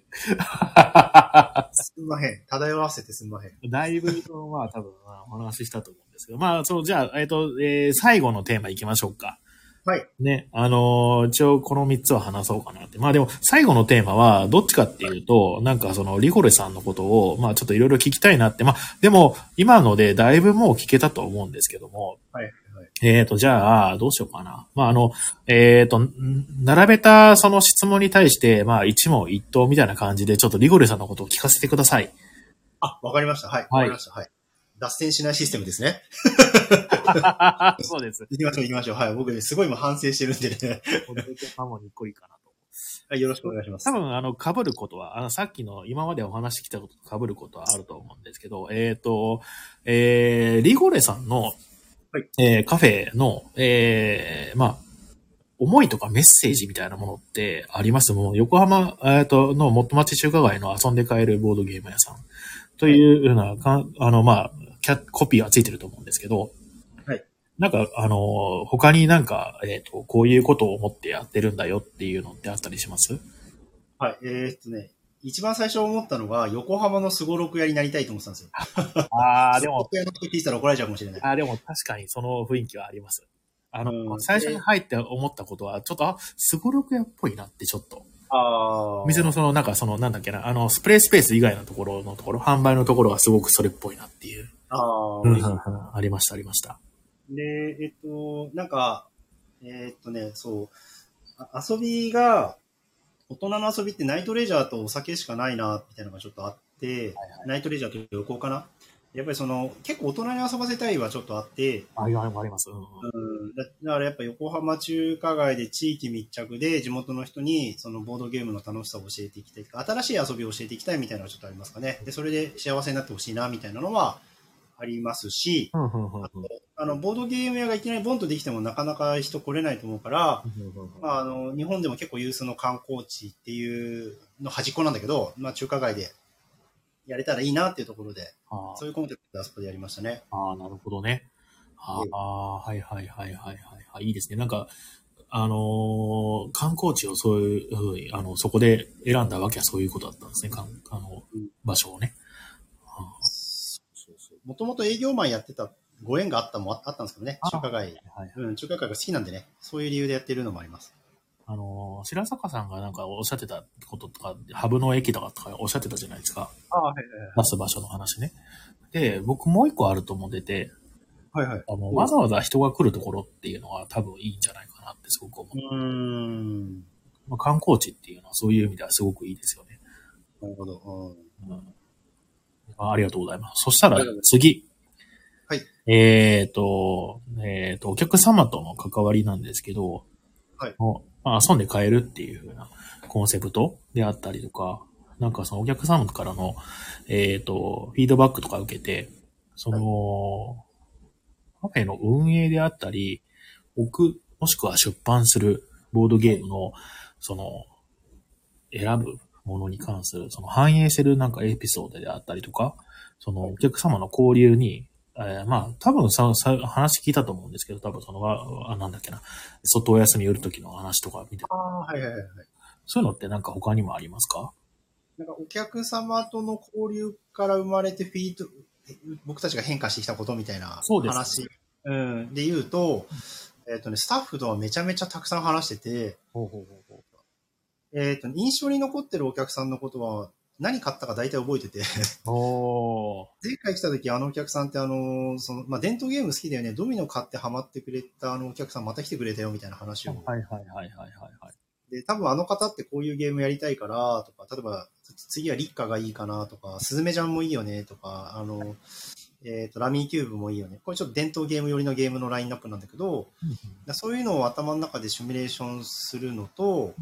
すんまへん。漂わせてすんまへん。だいぶ、まあ多分、お話ししたと思うんですけど、まあ、そう、じゃあ、えっ、ー、と、えー、最後のテーマいきましょうか。はい。ね、あのー、一応この3つは話そうかなって。まあでも、最後のテーマは、どっちかっていうと、なんかその、リゴレさんのことを、まあちょっといろいろ聞きたいなって。まあ、でも、今のでだいぶもう聞けたと思うんですけども。はい。えっ、ー、と、じゃあ、どうしようかな。まあ、あの、えっ、ー、と、並べたその質問に対して、まあ、一問一答みたいな感じで、ちょっとリゴレさんのことを聞かせてください。あ、わかりました。はい。わかりました。はい。脱線しないシステムですね。(laughs) そうです。行きましょう、行きましょう。はい。僕、ね、すごい今反省してるんでね。ハモにっこいいかなと。はい、よろしくお願いします。多分、あの、被ることは、あの、さっきの今までお話してきたことと被ることはあると思うんですけど、えっ、ー、と、えー、リゴレさんの、はい、えー、カフェの、えー、まあ、思いとかメッセージみたいなものってあります？もう横浜、えっ、ー、と、の元町中華街の遊んで買えるボードゲーム屋さんというような、かあの、まあ、キャコピーはついてると思うんですけど、はい。なんか、あの、他になんか、えっ、ー、と、こういうことを思ってやってるんだよっていうのってあったりします？はい、えー、っとね、一番最初思ったのが、横浜のすごろく屋になりたいと思ってたんですよ。ああ、でも。屋のこと聞いたら怒られちゃうかもしれない。ああ、でも確かにその雰囲気はあります。あの、最初に入って思ったことは、ちょっと、あ、すごろく屋っぽいなってちょっと。ああ。店のその、なんかその、なんだっけな、あの、スプレースペース以外のところのところ、販売のところがすごくそれっぽいなっていう。ああ、うん、ありました、ありました。で、えっと、なんか、えー、っとね、そう、遊びが、大人の遊びってナイトレジャーとお酒しかないな、みたいなのがちょっとあって、はいはい、ナイトレジャーと旅行かな？やっぱりその、結構大人に遊ばせたいはちょっとあって、あります。うん、うんだ。だからやっぱ横浜中華街で地域密着で地元の人にそのボードゲームの楽しさを教えていきたい新しい遊びを教えていきたいみたいなのはちょっとありますかね。で、それで幸せになってほしいなみたいなのはありますし、ああの、ボードゲーム屋がいきなりボンとできてもなかなか人来れないと思うから、まあ、あの、日本でも結構有数の観光地っていうの端っこなんだけど、まあ中華街でやれたらいいなっていうところで、そういうコンテンツであそこでやりましたね。ああ、なるほどね。ああ、はいはいはいはいはい。いいですね。なんか、あのー、観光地をそういうふうに、あの、そこで選んだわけはそういうことだったんですね。かんあの、場所をね。もともと営業マンやってたご縁があったもあったんですけどね。中華街、はいはい、うん、中華街が好きなんでね。そういう理由でやってるのもあります。あの、白坂さんがなんかおっしゃってたこととか、ハブの駅とかとかおっしゃってたじゃないですか。あはいはいはい。出す場所の話ね。で、僕もう一個あると思ってて、はいはい。あの、わざわざ人が来るところっていうのは多分いいんじゃないかなってすごく思う。うん。まあ、観光地っていうのはそういう意味ではすごくいいですよね。なるほど。うん。うんあありがとうございます。そしたら次。はい。えっ、ー、と、えっ、ー、と、お客様との関わりなんですけど、はい。まあ、遊んで買えるっていう風なコンセプトであったりとか、なんかそのお客様からの、えっ、ー、と、フィードバックとか受けて、その、カフェの運営であったり、置く、もしくは出版するボードゲームの、その、選ぶものに関する、その反映してるなんかエピソードであったりとか、そのお客様の交流にえー、まあ、多分さ、さ、話聞いたと思うんですけど、多分その、あ、なんだっけな、外お休み寄るときの話とか見てああ、はいはいはい。そういうのってなんか他にもありますか？なんかお客様との交流から生まれてフィード、僕たちが変化してきたことみたいな話。うん、で言うと、えっ、ー、とね、スタッフとはめちゃめちゃたくさん話してて、ほうほうほうえっ、ー、と、印象に残ってるお客さんのことは、何買ったか大体覚えててお (laughs) 前回来た時あのお客さんってあの、その、まあ、伝統ゲーム好きだよね。ドミノ買ってハマってくれたあのお客さんまた来てくれたよみたいな話を。はいはいはいはいはいはい。で、多分あの方ってこういうゲームやりたいからとか、例えば次はリッカがいいかなとか、スズメジャンもいいよねとか、あの、えっ、ー、と、ラミーキューブもいいよね。これちょっと伝統ゲーム寄りのゲームのラインナップなんだけど、そういうのを頭の中でシミュレーションするのと、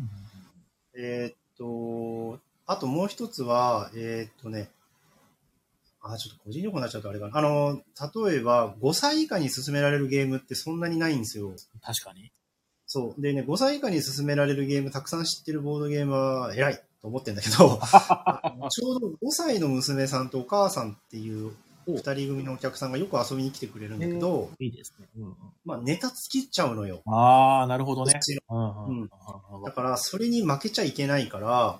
えっ、ー、と、あともう一つは、えー、っとね、あ、ちょっと個人情報になっちゃうとあれかな。あの、例えば、5歳以下に進められるゲームってそんなにないんですよ。確かに。そう。でね、5歳以下に進められるゲーム、たくさん知ってるボードゲームは偉いと思ってんだけど、(laughs) ちょうど5歳の娘さんとお母さんっていう二人組のお客さんがよく遊びに来てくれるんだけど、いいですね。うんうん、まあネタ尽きちゃうのよ。ああ、なるほどね。うんだから、それに負けちゃいけないから、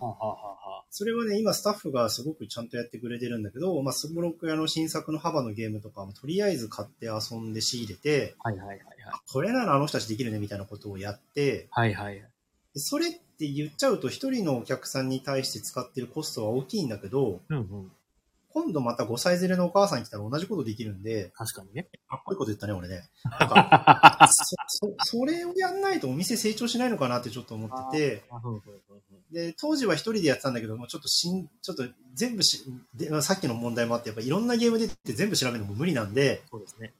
それはね、今スタッフがすごくちゃんとやってくれてるんだけど、まあ、スゴロク屋の新作の幅のゲームとかもとりあえず買って遊んで仕入れて、はいはいはいはい。これならあの人たちできるねみたいなことをやって、はいはい。それって言っちゃうと一人のお客さんに対して使ってるコストは大きいんだけど、うんうん。今度また5歳連れのお母さん来たら同じことできるんで、確かにね。かっこいいこと言ったね、俺ね。なんか (laughs) そそそれをやんないとお店成長しないのかなってちょっと思ってて、で、当時は一人でやってたんだけども、ちょっとしん、ちょっと全部し、でさっきの問題もあって、やっぱいろんなゲームでって全部調べるのも無理なんで、そうですね。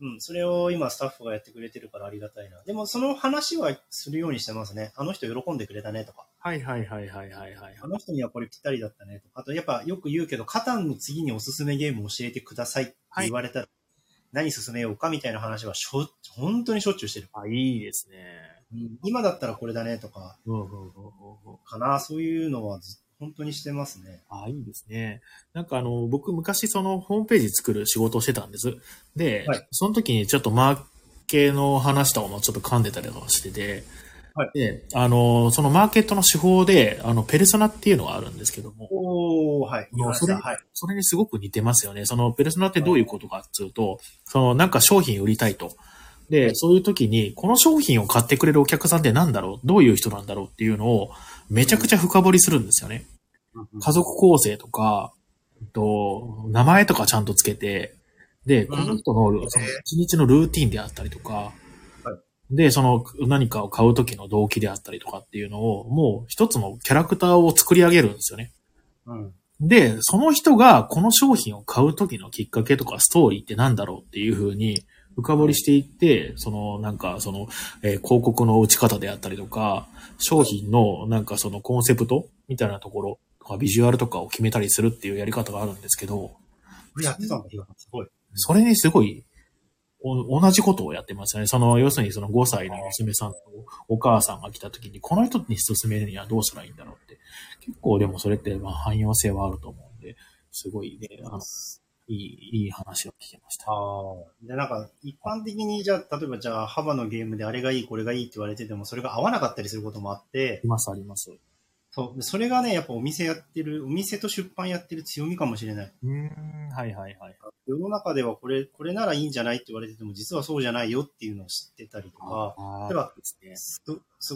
うん、それを今スタッフがやってくれてるからありがたいな。でもその話はするようにしてますね。あの人喜んでくれたねとか。はいはいはいはいはいはい。あの人にはこれぴったりだったねとか。あとやっぱよく言うけど、カタンの次におすすめゲームを教えてくださいって言われたら、何進めようかみたいな話はしょ、本当にしょっちゅうしてる。あ、いいですね。今だったらこれだねとか。かな、そういうのはず本当にしてますね。あ、いいですね。なんかあの、僕昔そのホームページ作る仕事をしてたんです。で、はいその時にちょっとマーケの話とかもちょっと噛んでたりとかしてて、はいで、あの、そのマーケットの手法で、あの、ペルソナっていうのがあるんですけども、おー、はい。それた。はい。それにすごく似てますよね。そのペルソナってどういうことかっていうと、そのなんか商品売りたいと。で、そういう時に、この商品を買ってくれるお客さんって何だろう？どういう人なんだろうっていうのを、めちゃくちゃ深掘りするんですよね。家族構成とか、と、名前とかちゃんとつけて、で、この人のその一日のルーティンであったりとか、で、その何かを買う時の動機であったりとかっていうのを、もう一つのキャラクターを作り上げるんですよね。うん。で、その人がこの商品を買う時のきっかけとかストーリーって何だろうっていう風に深掘りしていって、そのなんかその、えー広告の打ち方であったりとか、商品のなんかそのコンセプトみたいなところとかビジュアルとかを決めたりするっていうやり方があるんですけど、やってたすごい。それにすごいお同じことをやってますよね。その、要するにその5歳の娘さんとお母さんが来た時に、この人に進めるにはどうしたらいいんだろうって。結構でもそれってまあ汎用性はあると思うんで、すごいね、あの、いい、いい話を聞きました。ああ。で、なんか、一般的に、じゃあ、例えば、じゃあ、幅のゲームであれがいい、これがいいって言われてても、それが合わなかったりすることもあってあ、ります、あります。うそう、それがね、やっぱお店やってる、お店と出版やってる強みかもしれない。ーん、はいはいはい。世の中ではこれ、これならいいんじゃないって言われてても、実はそうじゃないよっていうのを知ってたりとか、あではーです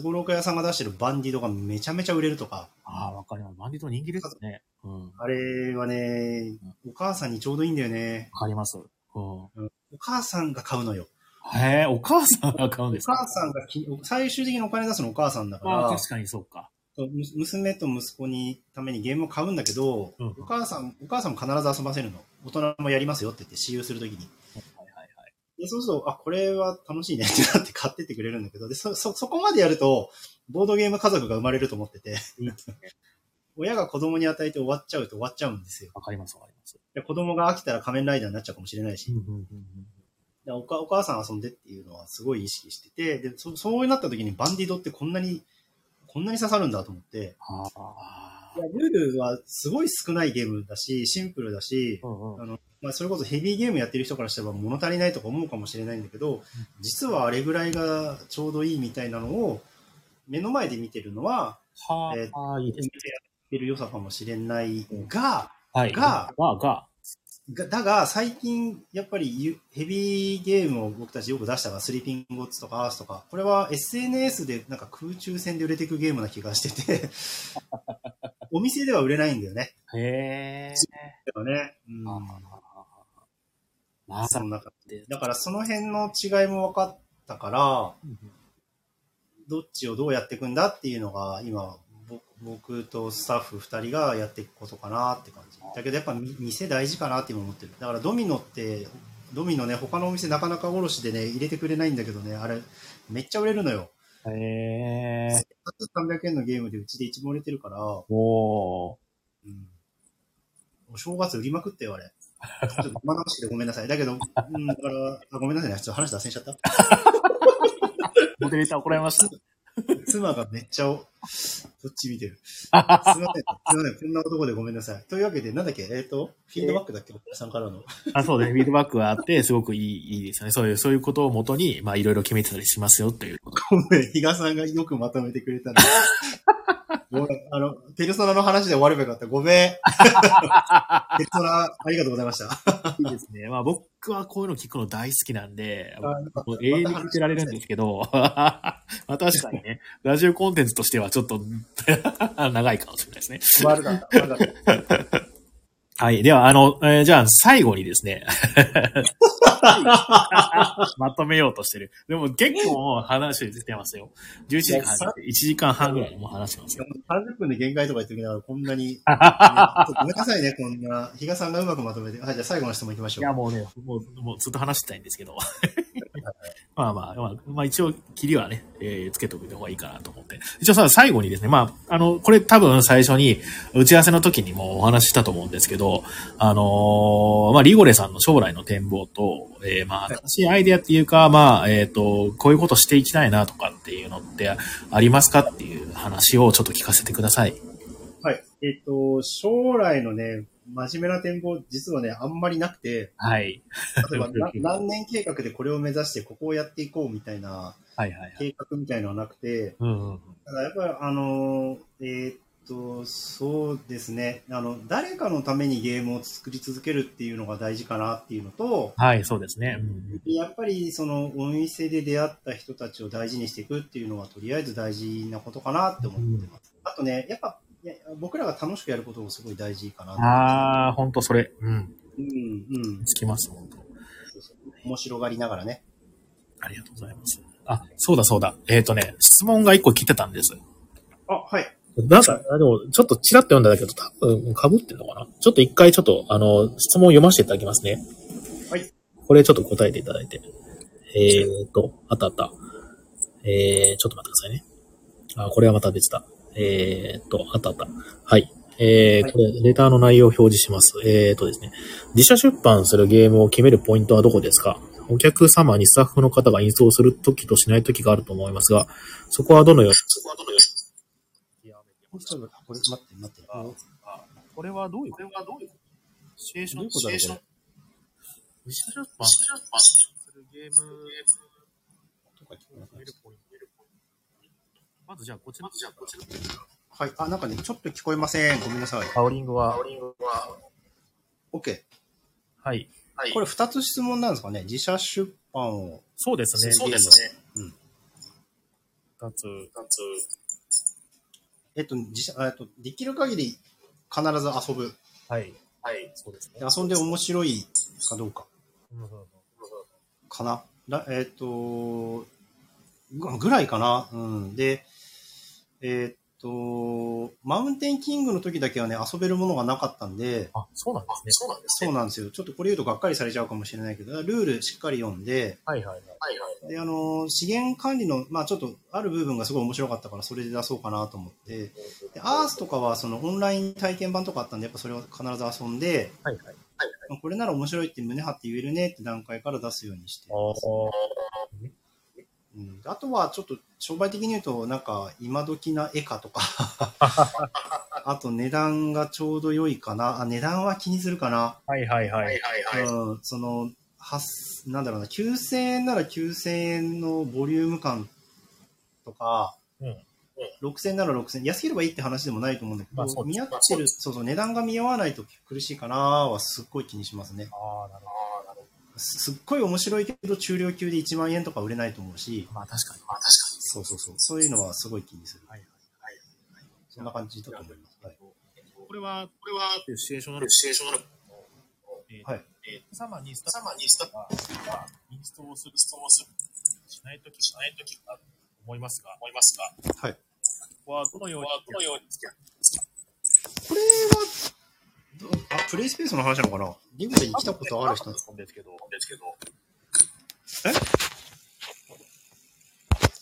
ごろく屋さんが出してるバンディドがめちゃめちゃ売れるとか、ああ、わかります。バンディット人気ですね。うん。わあれはね、お母さんにちょうどいいんだよね。かります。うん。お母さんが買うのよ。へえ、お母さんが買うんですか？お母さんがき、最終的にお金出すのお母さんだかああ、ら、確かにそうか。娘と息子にためにゲームを買うんだけど、うんお母さん、お母さんも必ず遊ばせるの。大人もやりますよって言って、私有するときに。はいはいはい。で、そうすると、あ、これは楽しいねってな (laughs) って買ってってくれるんだけど、で、そ、そ、そこまでやると、ボードゲーム家族が生まれると思ってて。親が子供に与えて終わっちゃうと終わっちゃうんですよ。わかりますわかります。で子供が飽きたら仮面ライダーになっちゃうかもしれないし、うんうんうんうん。でおかお母さん遊んでっていうのはすごい意識してて、で、そそうなった時にバンディドってこんなに、こんなに刺さるんだと思って、あやルールはすごい少ないゲームだし、シンプルだし、うんうん。あの、まあ、それこそヘビーゲームやってる人からしては物足りないとか思うかもしれないんだけど、実はあれぐらいがちょうどいいみたいなのを目の前で見てるのは、はえーあ、あーいいですね。やってる良さかもしれないが、はい。が、が、が、がだが最近やっぱりゆヘビーゲームを僕たちよく出したが、スリーピングゴッツとかアースとか、これは SNS でなんか空中戦で売れていくゲームな気がしてて、(laughs) お店では売れないんだよね。へえ。でもね。うんあーまさその中で。だからその辺の違いも分かったから、どっちをどうやっていくんだっていうのが今、ぼ僕とスタッフ2人がやっていくことかなって感じ。だけどやっぱみ店大事かなって今思ってる。だからドミノって、ドミノね、他のお店なかなか卸でね、入れてくれないんだけどね、あれ、めっちゃ売れるのよ。へえ。300円のゲームでうちで一番売れてるから、おー。うん、お正月売りまくってよ、あれ。ちょっと生々しくてごめんなさい。だけど、うん、だから、あごめんなさいね。ちょっと話脱線しちゃった。(laughs) モデレーター怒られました。妻がめっちゃお、こっち見てる。(laughs) すいません。すいません。こんな男でごめんなさい。というわけで、なんだっけ？えっ、と、フィードバックだっけ？さんからの。あ、そうね。フィードバックがあって、すごくいい、いいですよね。そういう、そういうことをもとに、まあ、いろいろ決めてたりしますよ、ということ。ごめん、比嘉さんがよくまとめてくれたんで。ごめん、あの、ペルソナの話で終わればよかった。ごめん。(laughs) ペルソナ、ありがとうございました。いいですね。まあ、僕はこういうの聞くの大好きなんで、もう永遠に聞いてられるんですけど、(laughs) まあ確かにね、ラジオコンテンツとしてはちょっと (laughs) 長いかもしれないですね。悪かった。悪かった。はい。では、あの、えーじゃあ最後にですね、(laughs) まとめようとしてる。でも結構話出てますよ。11時間半、1時間半ぐらいもう話してますよ。30分で限界とか言っておきながら、こんなに、(laughs) ごめんなさいね、こんな。比嘉さんがうまくまとめて。はい、じゃあ最後の質問行きましょう。いや、もうね、もう、もうずっと話してたいんですけど。まあまあ、まあ、まあ一応、切りはね、えーつけておいた方がいいかなと思って。一応さ、最後にですね、まあ、あの、これ多分最初に、打ち合わせの時にもお話ししたと思うんですけど、あのーまあ、リゴレさんの将来の展望と、えーまあ、新しいアイデアっていうか、まあ、えっ、と、こういうことしていきたいなとかっていうのってありますかっていう話をちょっと聞かせてください。はい。えっ、と、将来のね、真面目な展望、実はね、あんまりなくて、はい。例えば (laughs) な何年計画でこれを目指してここをやっていこうみたいなはいはいはい。計画みたいのはなくて、うんうんうん。ただやっぱりあのー、えーっと、そうですね、あの、誰かのためにゲームを作り続けるっていうのが大事かなっていうのと、はい、そうですね。うんやっぱりそのお店で出会った人たちを大事にしていくっていうのはとりあえず大事なことかなって思ってます。あとね、やっぱいや僕らが楽しくやることもすごい大事かなああ、ほんとそれ。うん。うん、うん。つきます、本当。そうそう面白がりながらね。ありがとうございます。あ、そうだそうだ。えっ、とね、質問が一個来てたんです。あ、はい。なんか、あでも、ちょっとチラッと読んだんだけど、多分、被ってんのかな？ちょっと一回ちょっと、あの、質問を読ませていただきますね。はい。これちょっと答えていただいて。えーと、あったあった。えー、ちょっと待ってくださいね。あ、これはまた別だ。えーと、あったあった。はい。えー、これ、レターの内容を表示します。えーとですね。自社出版するゲームを決めるポイントはどこですか？お客様にスタッフの方がインストールするときとしないときがあると思いますが、そこはどのように？そこはどのように？これ待って待って。あこれはどういう？これはどういうシチュエーションシチュエーション自社出版するゲームとか聞こえなくなっちゃっまずじゃあこちら、まずじゃあこちら。たはい。あ、なんかね、ちょっと聞こえません。ごめんなさい。パウリングは、パウリングは、OK。はい。はいこれ二つ質問なんですかね。自社出版を。そうですね。そうですね。うん。二つ、二つ。えっと、自社、えっと、できる限り必ず遊ぶ。はい。はい。そうですねで。遊んで面白いかどうか。うんうんうんかな。だえっ、と、ぐぐらいかな。うん。で、えっ、と、マウンテンキングの時だけはね、遊べるものがなかったんで、あ、そうなんですね。そうなんですそうなんですよ。ちょっとこれ言うとがっかりされちゃうかもしれないけど、ルールしっかり読んで、はいはいはい。はいはい。で、あの、資源管理の、まあちょっとある部分がすごい面白かったから、それで出そうかなと思って、で、アースとかはそのオンライン体験版とかあったんで、やっぱそれは必ず遊んで、はいはい。これなら面白いって胸張って言えるねって段階から出すようにしてます。うん、あとはちょっと商売的に言うと、なんか今時な絵かとか、(laughs) あと値段がちょうど良いかな。あ、値段は気にするかな。はいはいはい。うん、その、はなんだろうな、9000円なら9000円のボリューム感とか、うん6000円なら6000円、安ければいいって話でもないと思うんだけど、まあ見合ってる、そうそう、値段が見合わないと苦しいかなはすっごい気にしますね。ああ、なるほど。すすっごい面白いけど、中量級で1万円とか売れないと思うし、まあ確かに。まあ確かそうそうそう。そういうのはすごい気にする。はいそんな感じだと思います。はい。これは、これは、シチュエーションなのシチュエーションなのえーはい。えー、様にスタ様にスタが、インストをする、ストをする、しないとき、しないときが思いますが、思いますが、はい。ここはどのように、どのように付き合これは、どあ、プレイスペースの話なのかな？リブでに来たことある人なんですけど、ですけど、あ、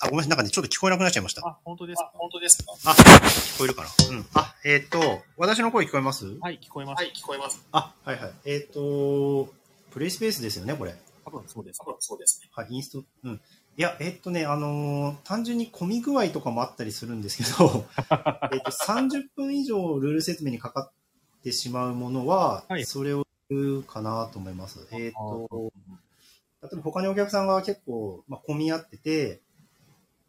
あ、ごめんなさい。なんかね、ちょっと聞こえなくなっちゃいました。あ、本当ですか？本当ですか？あ、聞こえるかな？うん。あ、えっ、と、私の声聞こえます？はい、聞こえます。はい、聞こえます。あ、はいはい。えっ、と、プレイスペースですよね、これ。多分そうです。多分そうですね。はい、インスト、うん。いや、えっとね、あのー単純に混み具合とかもあったりするんですけど、(laughs) えっと、30分以上ルール説明にかかってしまうものは、はいそれを言うかなと思います。えっと、例えば他にお客さんが結構、まあ、混み合ってて、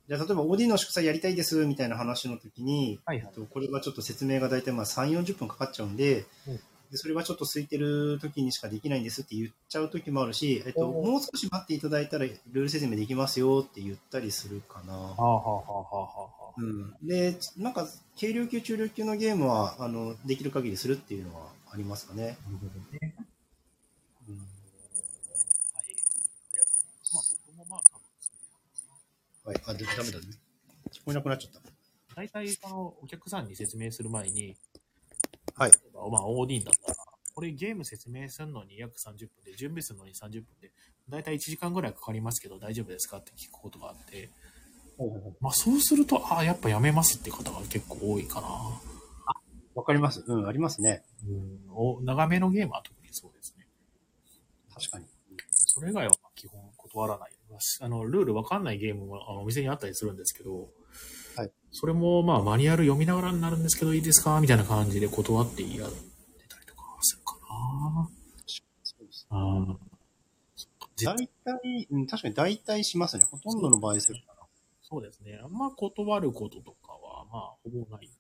じゃあ例えば OD の祝祭やりたいですみたいな話の時に、はいはいえっとこれはちょっと説明が大体まあ3、40分かかっちゃうんで、うんでそれはちょっと空いてる時にしかできないんですって言っちゃう時もあるし、えっと、もう少し待っていただいたらルール説明できますよって言ったりするかな。はあはあはあはあはあ。うん、で、なんか軽量級、中量級のゲームはあのできる限りするっていうのはありますかね。なるほどね。うんはい。まあ僕もまあ多分そうはい、あ、でダメだね。聞こえなくなっちゃっ大体、あの、お客さんに説明する前に、はい。まあ、OD だったら、これゲーム説明するのに約30分で、準備するのに30分で、大体1時間ぐらいかかりますけど、大丈夫ですかって聞くことがあって、た。まあ、そうすると、ああ、やっぱやめますって方が結構多いかな。わかります。うん、ありますね。うん、お長めのゲームは特にそうですね。確かに。それ以外はまあ基本断らない。あの、ルールわかんないゲームもあのお店にあったりするんですけど、はい。それもまあマニュアル読みながらになるんですけどいいですかみたいな感じで断ってやってたりとかするかな。そうですあーそっか大体、うん、確かに大体しますね。ほとんどの場合するかな。そうですね。あんま断ることとかは、まあ、ほぼない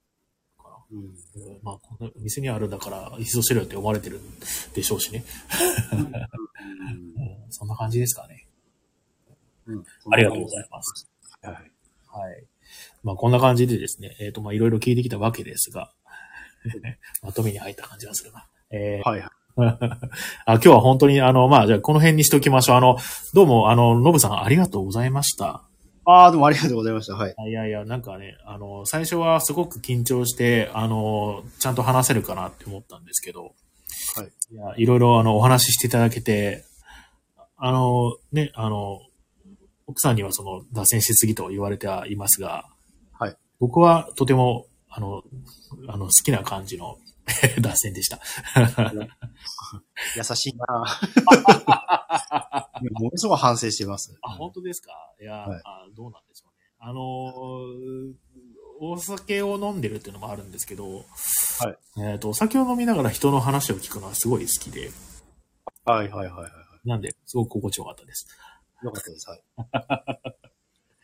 かな。うん。うんまあ、この店にあるんだから、一度しろよって思われてるんでしょうしね。うん (laughs) そんな感じですかね。うん。ありがとうございます。はい。はい。まあ、こんな感じでですね、えっ、と、まあ、いろいろ聞いてきたわけですが、(laughs) まとめに入った感じがするな。えーはい。(laughs) はい。あ今日は本当に、あの、まあ、じゃあこの辺にしておきましょう。あの、どうも、あの、ノブさんありがとうございました。ああ、どうもありがとうございました。はい。いやいや、なんかね、あの、最初はすごく緊張して、あの、ちゃんと話せるかなって思ったんですけど、はい。いや、いろいろあの、お話ししていただけて、あの、ね、あの、奥さんにはその、脱線しすぎと言われてはいますが、はい。僕はとても、あの、あの、好きな感じの (laughs) 脱線でした。優しいな (laughs) ものすごい反省しています。あ、本当ですか？いや、はいあ、どうなんでしょうね。あのーお酒を飲んでるっていうのもあるんですけど、はい。えっ、と、お酒を飲みながら人の話を聞くのはすごい好きで、はいはいはいはい。なんで、すごく心地よかったです。よかったです。はい。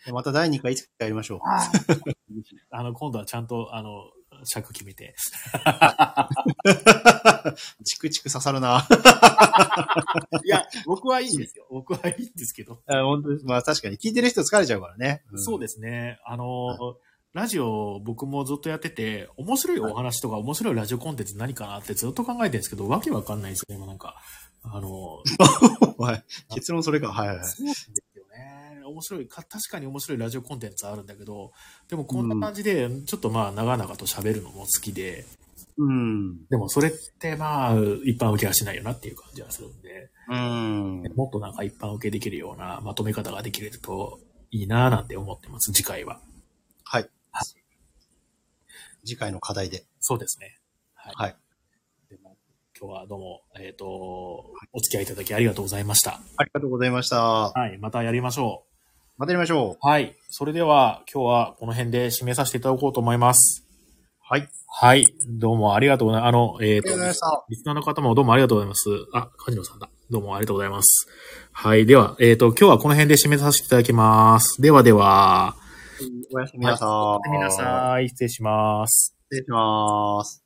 で (laughs) また第2回いつかやりましょう。(laughs) あの、今度はちゃんと、あの、尺決めて。チクチク刺さるな。(laughs) いや、僕はいいんですよ。僕はいいんですけど。あ本当です。まあ確かに聞いてる人疲れちゃうからね。そうですね。あの、ラジオ僕もずっとやってて、面白いお話とか面白いラジオコンテンツ何かなってずっと考えてるんですけど、わけわかんないんですよね。今なんか、あの、(laughs) はい。結論それか。はいはいはい。そうなんですよね。面白いか、確かに面白いラジオコンテンツあるんだけど、でもこんな感じで、ちょっとまあ長々と喋るのも好きで、うん。でもそれってまあ、一般受けはしないよなっていう感じがするんで、うん。もっとなんか一般受けできるようなまとめ方ができるといいなぁなんて思ってます、次回は。はい。次回の課題で。そうですね。はい。はい。今日はどうも、えっ、と、お付き合いいただきありがとうございました。ありがとうございました。はい、またやりましょまたやりましょう。う。はい。それでは今日はこの辺で締めさせていただこうと思います。はい。はい。どうもありがとうございます。あの、えっ、とありがとうございました。リスナーの方もどうもありがとうございます。あ、カジノさんだ。どうもありがとうございます。はい。では、えっ、と、今日はこの辺で締めさせていただきます。ではでは、おやすみなさい。皆さん、失礼します。失礼します。